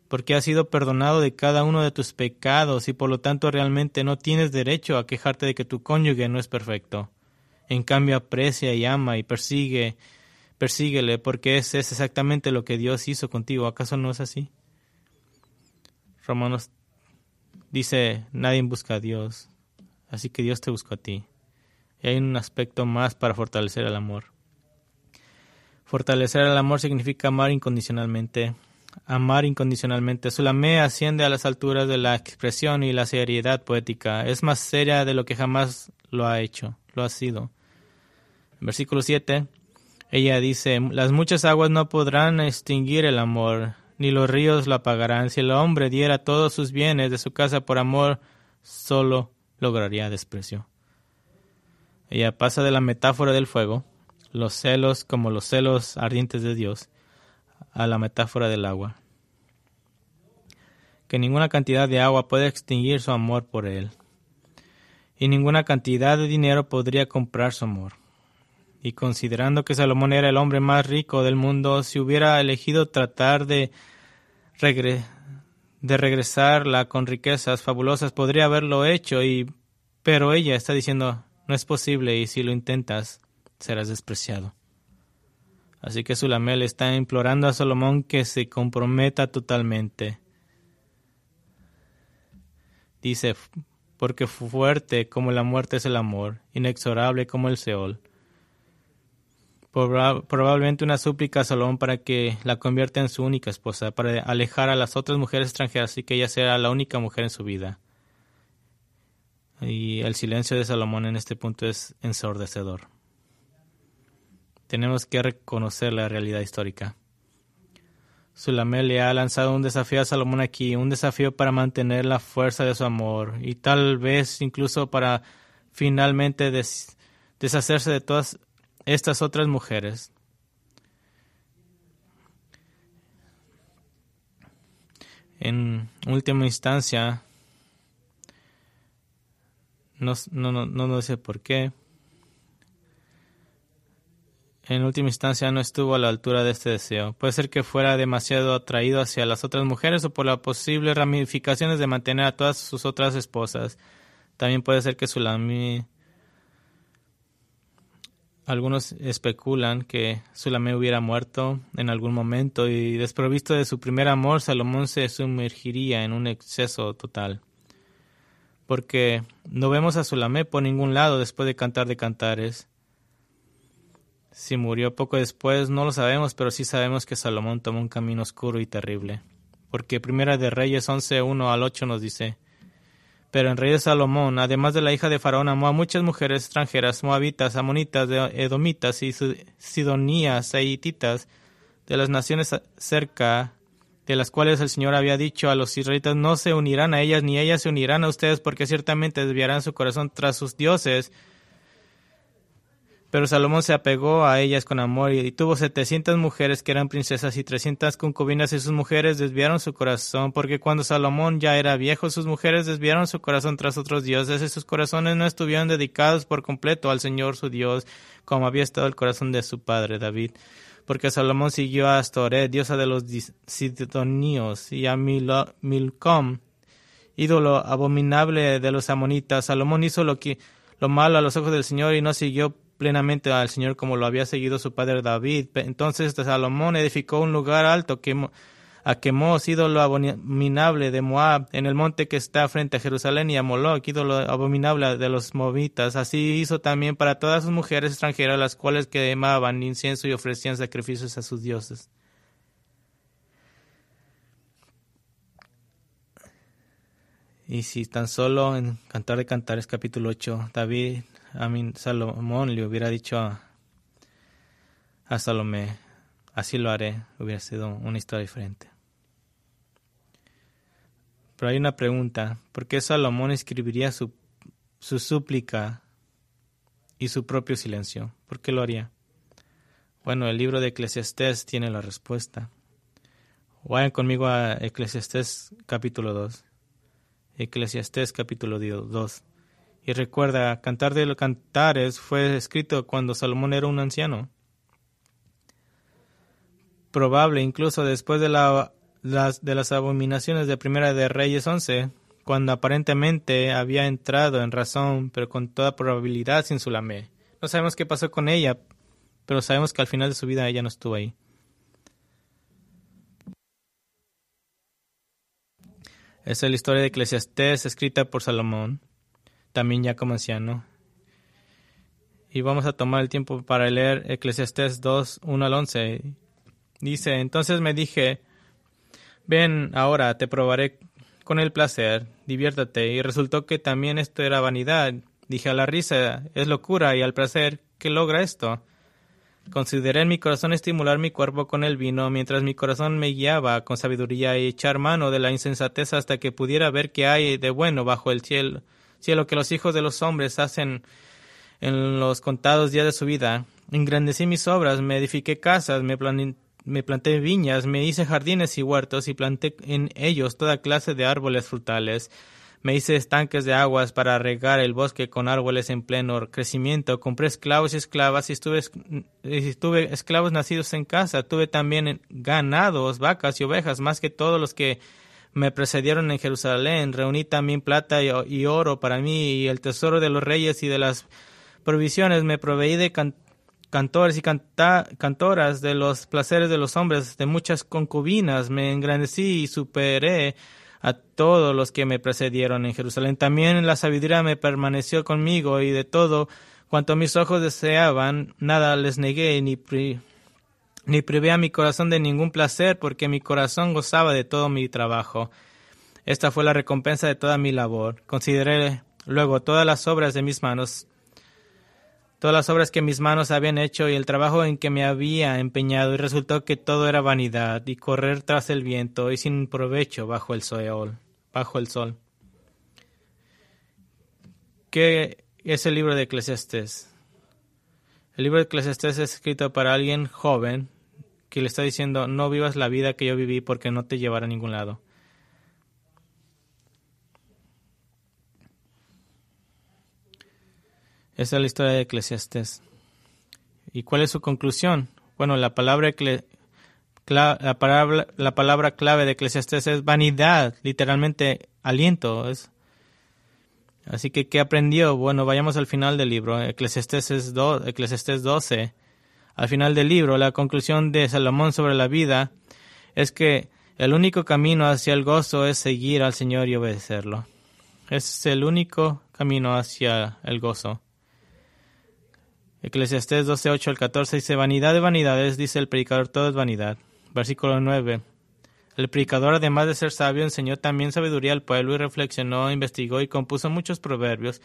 S1: porque has sido perdonado de cada uno de tus pecados y por lo tanto realmente no tienes derecho a quejarte de que tu cónyuge no es perfecto. En cambio aprecia y ama y persigue, persíguele, porque ese es exactamente lo que Dios hizo contigo. ¿Acaso no es así? Romanos dice, nadie busca a Dios, así que Dios te buscó a ti. Y hay un aspecto más para fortalecer el amor. Fortalecer el amor significa amar incondicionalmente. Amar incondicionalmente. Sulamé asciende a las alturas de la expresión y la seriedad poética. Es más seria de lo que jamás lo ha hecho, lo ha sido versículo 7, ella dice, las muchas aguas no podrán extinguir el amor, ni los ríos lo apagarán. Si el hombre diera todos sus bienes de su casa por amor, solo lograría desprecio. Ella pasa de la metáfora del fuego, los celos como los celos ardientes de Dios, a la metáfora del agua. Que ninguna cantidad de agua puede extinguir su amor por él, y ninguna cantidad de dinero podría comprar su amor. Y considerando que Salomón era el hombre más rico del mundo, si hubiera elegido tratar de, de regresarla con riquezas fabulosas, podría haberlo hecho, y, pero ella está diciendo, no es posible y si lo intentas, serás despreciado. Así que Sulamel está implorando a Salomón que se comprometa totalmente. Dice, porque fuerte como la muerte es el amor, inexorable como el Seol. Probablemente una súplica a Salomón para que la convierta en su única esposa, para alejar a las otras mujeres extranjeras y que ella sea la única mujer en su vida. Y el silencio de Salomón en este punto es ensordecedor. Tenemos que reconocer la realidad histórica. Sulamel le ha lanzado un desafío a Salomón aquí, un desafío para mantener la fuerza de su amor y tal vez incluso para finalmente deshacerse de todas estas otras mujeres. En última instancia, no, no, no, no sé por qué, en última instancia no estuvo a la altura de este deseo. Puede ser que fuera demasiado atraído hacia las otras mujeres o por las posibles ramificaciones de mantener a todas sus otras esposas. También puede ser que Sulami... Algunos especulan que Sulamé hubiera muerto en algún momento y desprovisto de su primer amor, Salomón se sumergiría en un exceso total. Porque no vemos a Sulamé por ningún lado después de cantar de cantares. Si murió poco después, no lo sabemos, pero sí sabemos que Salomón tomó un camino oscuro y terrible. Porque Primera de Reyes 11, 1 al 8 nos dice, Pero en Reyes Salomón, además de la hija de Faraón, amó a muchas mujeres extranjeras, moabitas, amonitas, edomitas y sidonías e de las naciones cerca, de las cuales el Señor había dicho a los israelitas, no se unirán a ellas, ni ellas se unirán a ustedes, porque ciertamente desviarán su corazón tras sus dioses, pero Salomón se apegó a ellas con amor y tuvo setecientas mujeres que eran princesas y trescientas concubinas y sus mujeres desviaron su corazón, porque cuando Salomón ya era viejo, sus mujeres desviaron su corazón tras otros dioses y sus corazones no estuvieron dedicados por completo al Señor su Dios, como había estado el corazón de su padre David. Porque Salomón siguió a Astoret, diosa de los sidonios, y a Milcom, ídolo abominable de los amonitas. Salomón hizo lo que lo malo a los ojos del Señor y no siguió plenamente al Señor como lo había seguido su padre David. Entonces Salomón edificó un lugar alto que a Quemos, ídolo abominable de Moab, en el monte que está frente a Jerusalén, y a Moloch, ídolo abominable de los moabitas. Así hizo también para todas sus mujeres extranjeras, las cuales quemaban incienso y ofrecían sacrificios a sus dioses. Y si tan solo en Cantar de Cantares capítulo 8, David a mí Salomón le hubiera dicho a, Salomé, así lo haré, hubiera sido una historia diferente. Pero hay una pregunta, ¿por qué Salomón escribiría su, súplica y su propio silencio? ¿Por qué lo haría? Bueno, el libro de Eclesiastés tiene la respuesta. Vayan conmigo a Eclesiastés capítulo 2. Eclesiastés capítulo 2. Y recuerda, Cantar de los Cantares fue escrito cuando Salomón era un anciano. Probable incluso después de, la, las, abominaciones de Primera de Reyes 11, cuando aparentemente había entrado en razón, pero con toda probabilidad sin Sulamé. No sabemos qué pasó con ella, pero sabemos que al final de su vida ella no estuvo ahí. Esa es la historia de Eclesiastés escrita por Salomón también ya como anciano. Y vamos a tomar el tiempo para leer Eclesiastés 2, 1 al 11. Dice, entonces me dije, ven ahora, te probaré con el placer, diviértate. Y resultó que también esto era vanidad. Dije, a la risa es locura y al placer, ¿qué logra esto? Consideré en mi corazón estimular mi cuerpo con el vino, mientras mi corazón me guiaba con sabiduría y echar mano de la insensatez hasta que pudiera ver qué hay de bueno bajo el cielo si lo que los hijos de los hombres hacen en los contados días de su vida. Engrandecí mis obras, me edifiqué casas, me, planté viñas, me hice jardines y huertos y planté en ellos toda clase de árboles frutales. Me hice estanques de aguas para regar el bosque con árboles en pleno crecimiento. Compré esclavos y esclavas y estuve, estuve esclavos nacidos en casa. Tuve también ganados, vacas y ovejas, más que todos los que me precedieron en Jerusalén. Reuní también plata y, oro para mí y el tesoro de los reyes y de las provisiones. Me proveí de cantores y cantoras de los placeres de los hombres, de muchas concubinas. Me engrandecí y superé a todos los que me precedieron en Jerusalén. También la sabiduría me permaneció conmigo y de todo cuanto mis ojos deseaban, nada les negué ni, ni privé a mi corazón de ningún placer, porque mi corazón gozaba de todo mi trabajo. Esta fue la recompensa de toda mi labor. Consideré luego todas las obras de mis manos, todas las obras que mis manos habían hecho y el trabajo en que me había empeñado, y resultó que todo era vanidad y correr tras el viento y sin provecho bajo el sol. Bajo el sol. ¿Qué es el libro de Eclesiastés? El libro de Eclesiastés es escrito para alguien joven que le está diciendo, no vivas la vida que yo viví porque no te llevará a ningún lado. Esa es la historia de Eclesiastés. ¿Y cuál es su conclusión? Bueno, la palabra, la la palabra clave de Eclesiastés es vanidad, literalmente aliento. Es, Así que, ¿qué aprendió? Bueno, vayamos al final del libro, Eclesiastés, 12. Al final del libro, la conclusión de Salomón sobre la vida es que el único camino hacia el gozo es seguir al Señor y obedecerlo. Es el único camino hacia el gozo. Eclesiastés 12, 8 al 14 dice, vanidad de vanidades, dice el predicador, todo es vanidad. Versículo 9. El predicador, además de ser sabio, enseñó también sabiduría al pueblo y reflexionó, investigó y compuso muchos proverbios.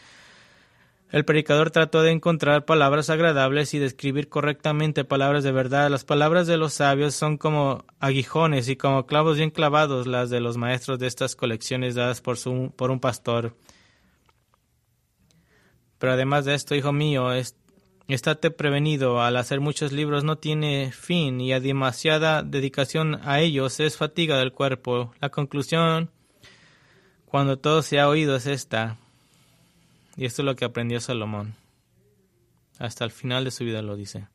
S1: El predicador trató de encontrar palabras agradables y de escribir correctamente palabras de verdad. Las palabras de los sabios son como aguijones y como clavos bien clavados las de los maestros de estas colecciones dadas por, por un pastor. Pero además de esto, hijo mío, es, Estate prevenido, al hacer muchos libros no tiene fin y a demasiada dedicación a ellos es fatiga del cuerpo. La conclusión, cuando todo se ha oído, es esta. Y esto es lo que aprendió Salomón. Hasta el final de su vida lo dice.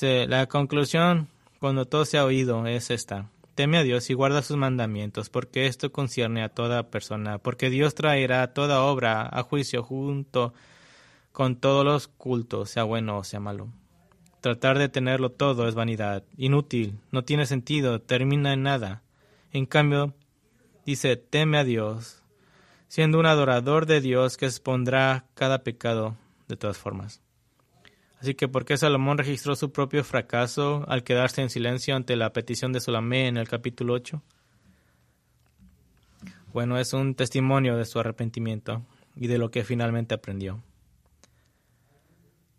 S1: la conclusión, cuando todo se ha oído, es esta. Teme a Dios y guarda sus mandamientos, porque esto concierne a toda persona, porque Dios traerá toda obra a juicio junto con todos los cultos, sea bueno o sea malo. Tratar de tenerlo todo es vanidad, inútil, no tiene sentido, termina en nada. En cambio, dice, teme a Dios, siendo un adorador de Dios que expondrá cada pecado de todas formas. Así que, ¿por qué Salomón registró su propio fracaso al quedarse en silencio ante la petición de Solamé en el capítulo 8? Bueno, es un testimonio de su arrepentimiento y de lo que finalmente aprendió.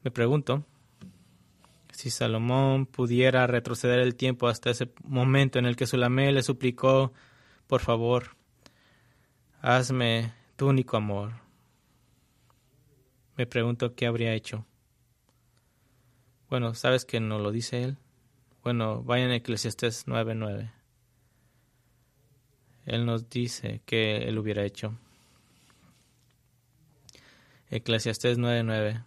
S1: Me pregunto si Salomón pudiera retroceder el tiempo hasta ese momento en el que Sulamé le suplicó, por favor, hazme tu único amor. Me pregunto qué habría hecho. Bueno, ¿sabes que no lo dice él? Bueno, vayan a Eclesiastés 9.9. Él nos dice que él hubiera hecho. Eclesiastés 9.9.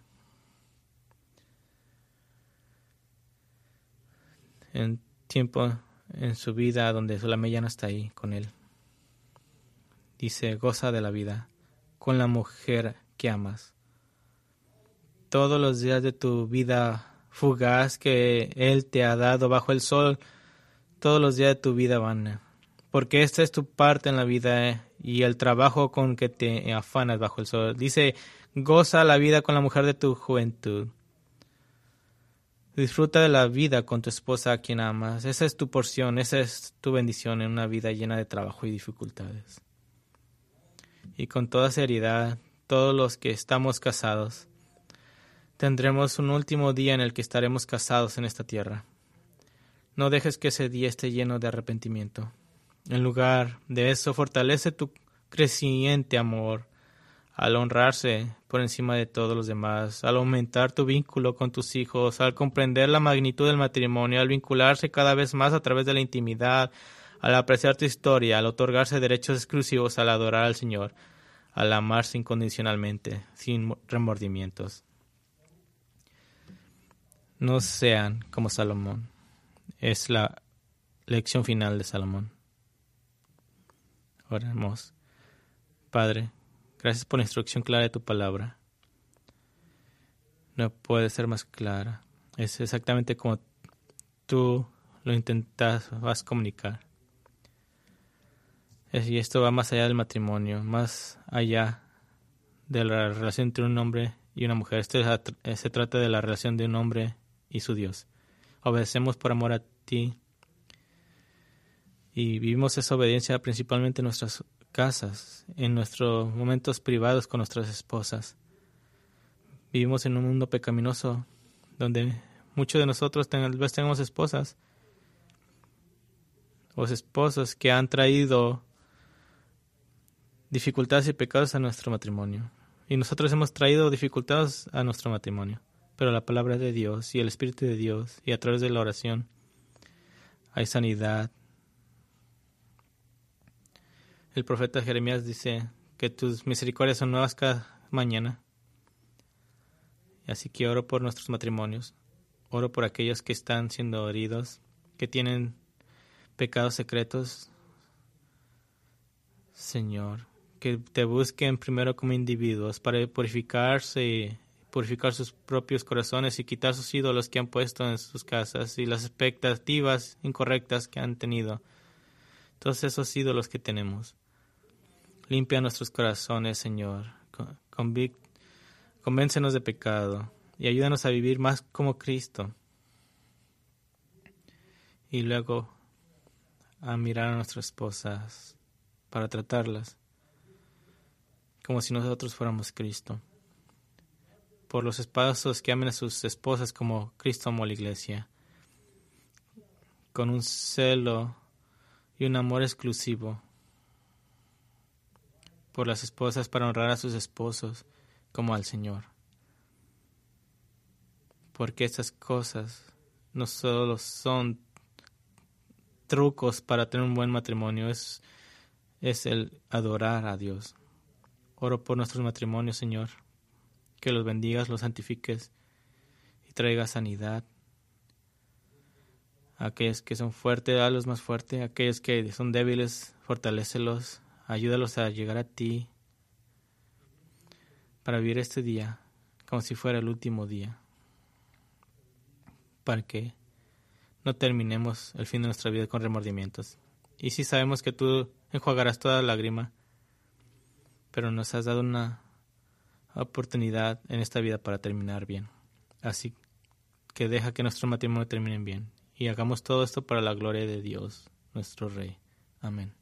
S1: en tiempo en su vida donde solamente no está ahí con él. Dice, goza de la vida con la mujer que amas. Todos los días de tu vida fugaz que Él te ha dado bajo el sol, todos los días de tu vida van. Porque esta es tu parte en la vida y el trabajo con que te afanas bajo el sol. Dice, goza la vida con la mujer de tu juventud. Disfruta de la vida con tu esposa a quien amas. Esa es tu porción, esa es tu bendición en una vida llena de trabajo y dificultades. Y con toda seriedad, todos los que estamos casados, tendremos un último día en el que estaremos casados en esta tierra. No dejes que ese día esté lleno de arrepentimiento. En lugar de eso, fortalece tu creciente amor al honrarse por encima de todos los demás, al aumentar tu vínculo con tus hijos, al comprender la magnitud del matrimonio, al vincularse cada vez más a través de la intimidad, al apreciar tu historia, al otorgarse derechos exclusivos al adorar al Señor, al amarse incondicionalmente, sin remordimientos. No sean como Salomón. Es la lección final de Salomón. Oremos. Padre, gracias por la instrucción clara de tu palabra. No puede ser más clara. Es exactamente como tú lo intentas, vas a comunicar. Y esto va más allá del matrimonio, más allá de la relación entre un hombre y una mujer. Esto se trata de la relación de un hombre y su Dios. Obedecemos por amor a ti y vivimos esa obediencia principalmente en nuestras casas, en nuestros momentos privados con nuestras esposas. Vivimos en un mundo pecaminoso donde muchos de nosotros tal vez tenemos esposas o esposos que han traído dificultades y pecados a nuestro matrimonio. Y nosotros hemos traído dificultades a nuestro matrimonio. Pero la palabra de Dios y el Espíritu de Dios y a través de la oración hay sanidad. El profeta Jeremías dice que tus misericordias son nuevas cada mañana. Así que oro por nuestros matrimonios. Oro por aquellos que están siendo heridos, que tienen pecados secretos. Señor, que te busquen primero como individuos para purificarse, purificar sus propios corazones y quitar sus ídolos que han puesto en sus casas y las expectativas incorrectas que han tenido. Todos esos ídolos que tenemos. Limpia nuestros corazones, Señor. convéncenos de pecado y ayúdanos a vivir más como Cristo. Y luego a mirar a nuestras esposas para tratarlas como si nosotros fuéramos Cristo. Por los esposos que amen a sus esposas como Cristo amó a la iglesia, con un celo y un amor exclusivo. Por las esposas para honrar a sus esposos como al Señor. Porque estas cosas no solo son trucos para tener un buen matrimonio, es, es el adorar a Dios. Oro por nuestros matrimonios, Señor, que los bendigas, los santifiques y traigas sanidad. Aquellos que son fuertes, los más fuertes. Aquellos que son débiles, fortalécelos. Ayúdalos a llegar a ti para vivir este día como si fuera el último día. Para que no terminemos el fin de nuestra vida con remordimientos. Y si sabemos que tú enjuagarás toda lágrima, pero nos has dado una oportunidad en esta vida para terminar bien. Así que deja que nuestro matrimonio termine bien y hagamos todo esto para la gloria de Dios, nuestro Rey. Amén.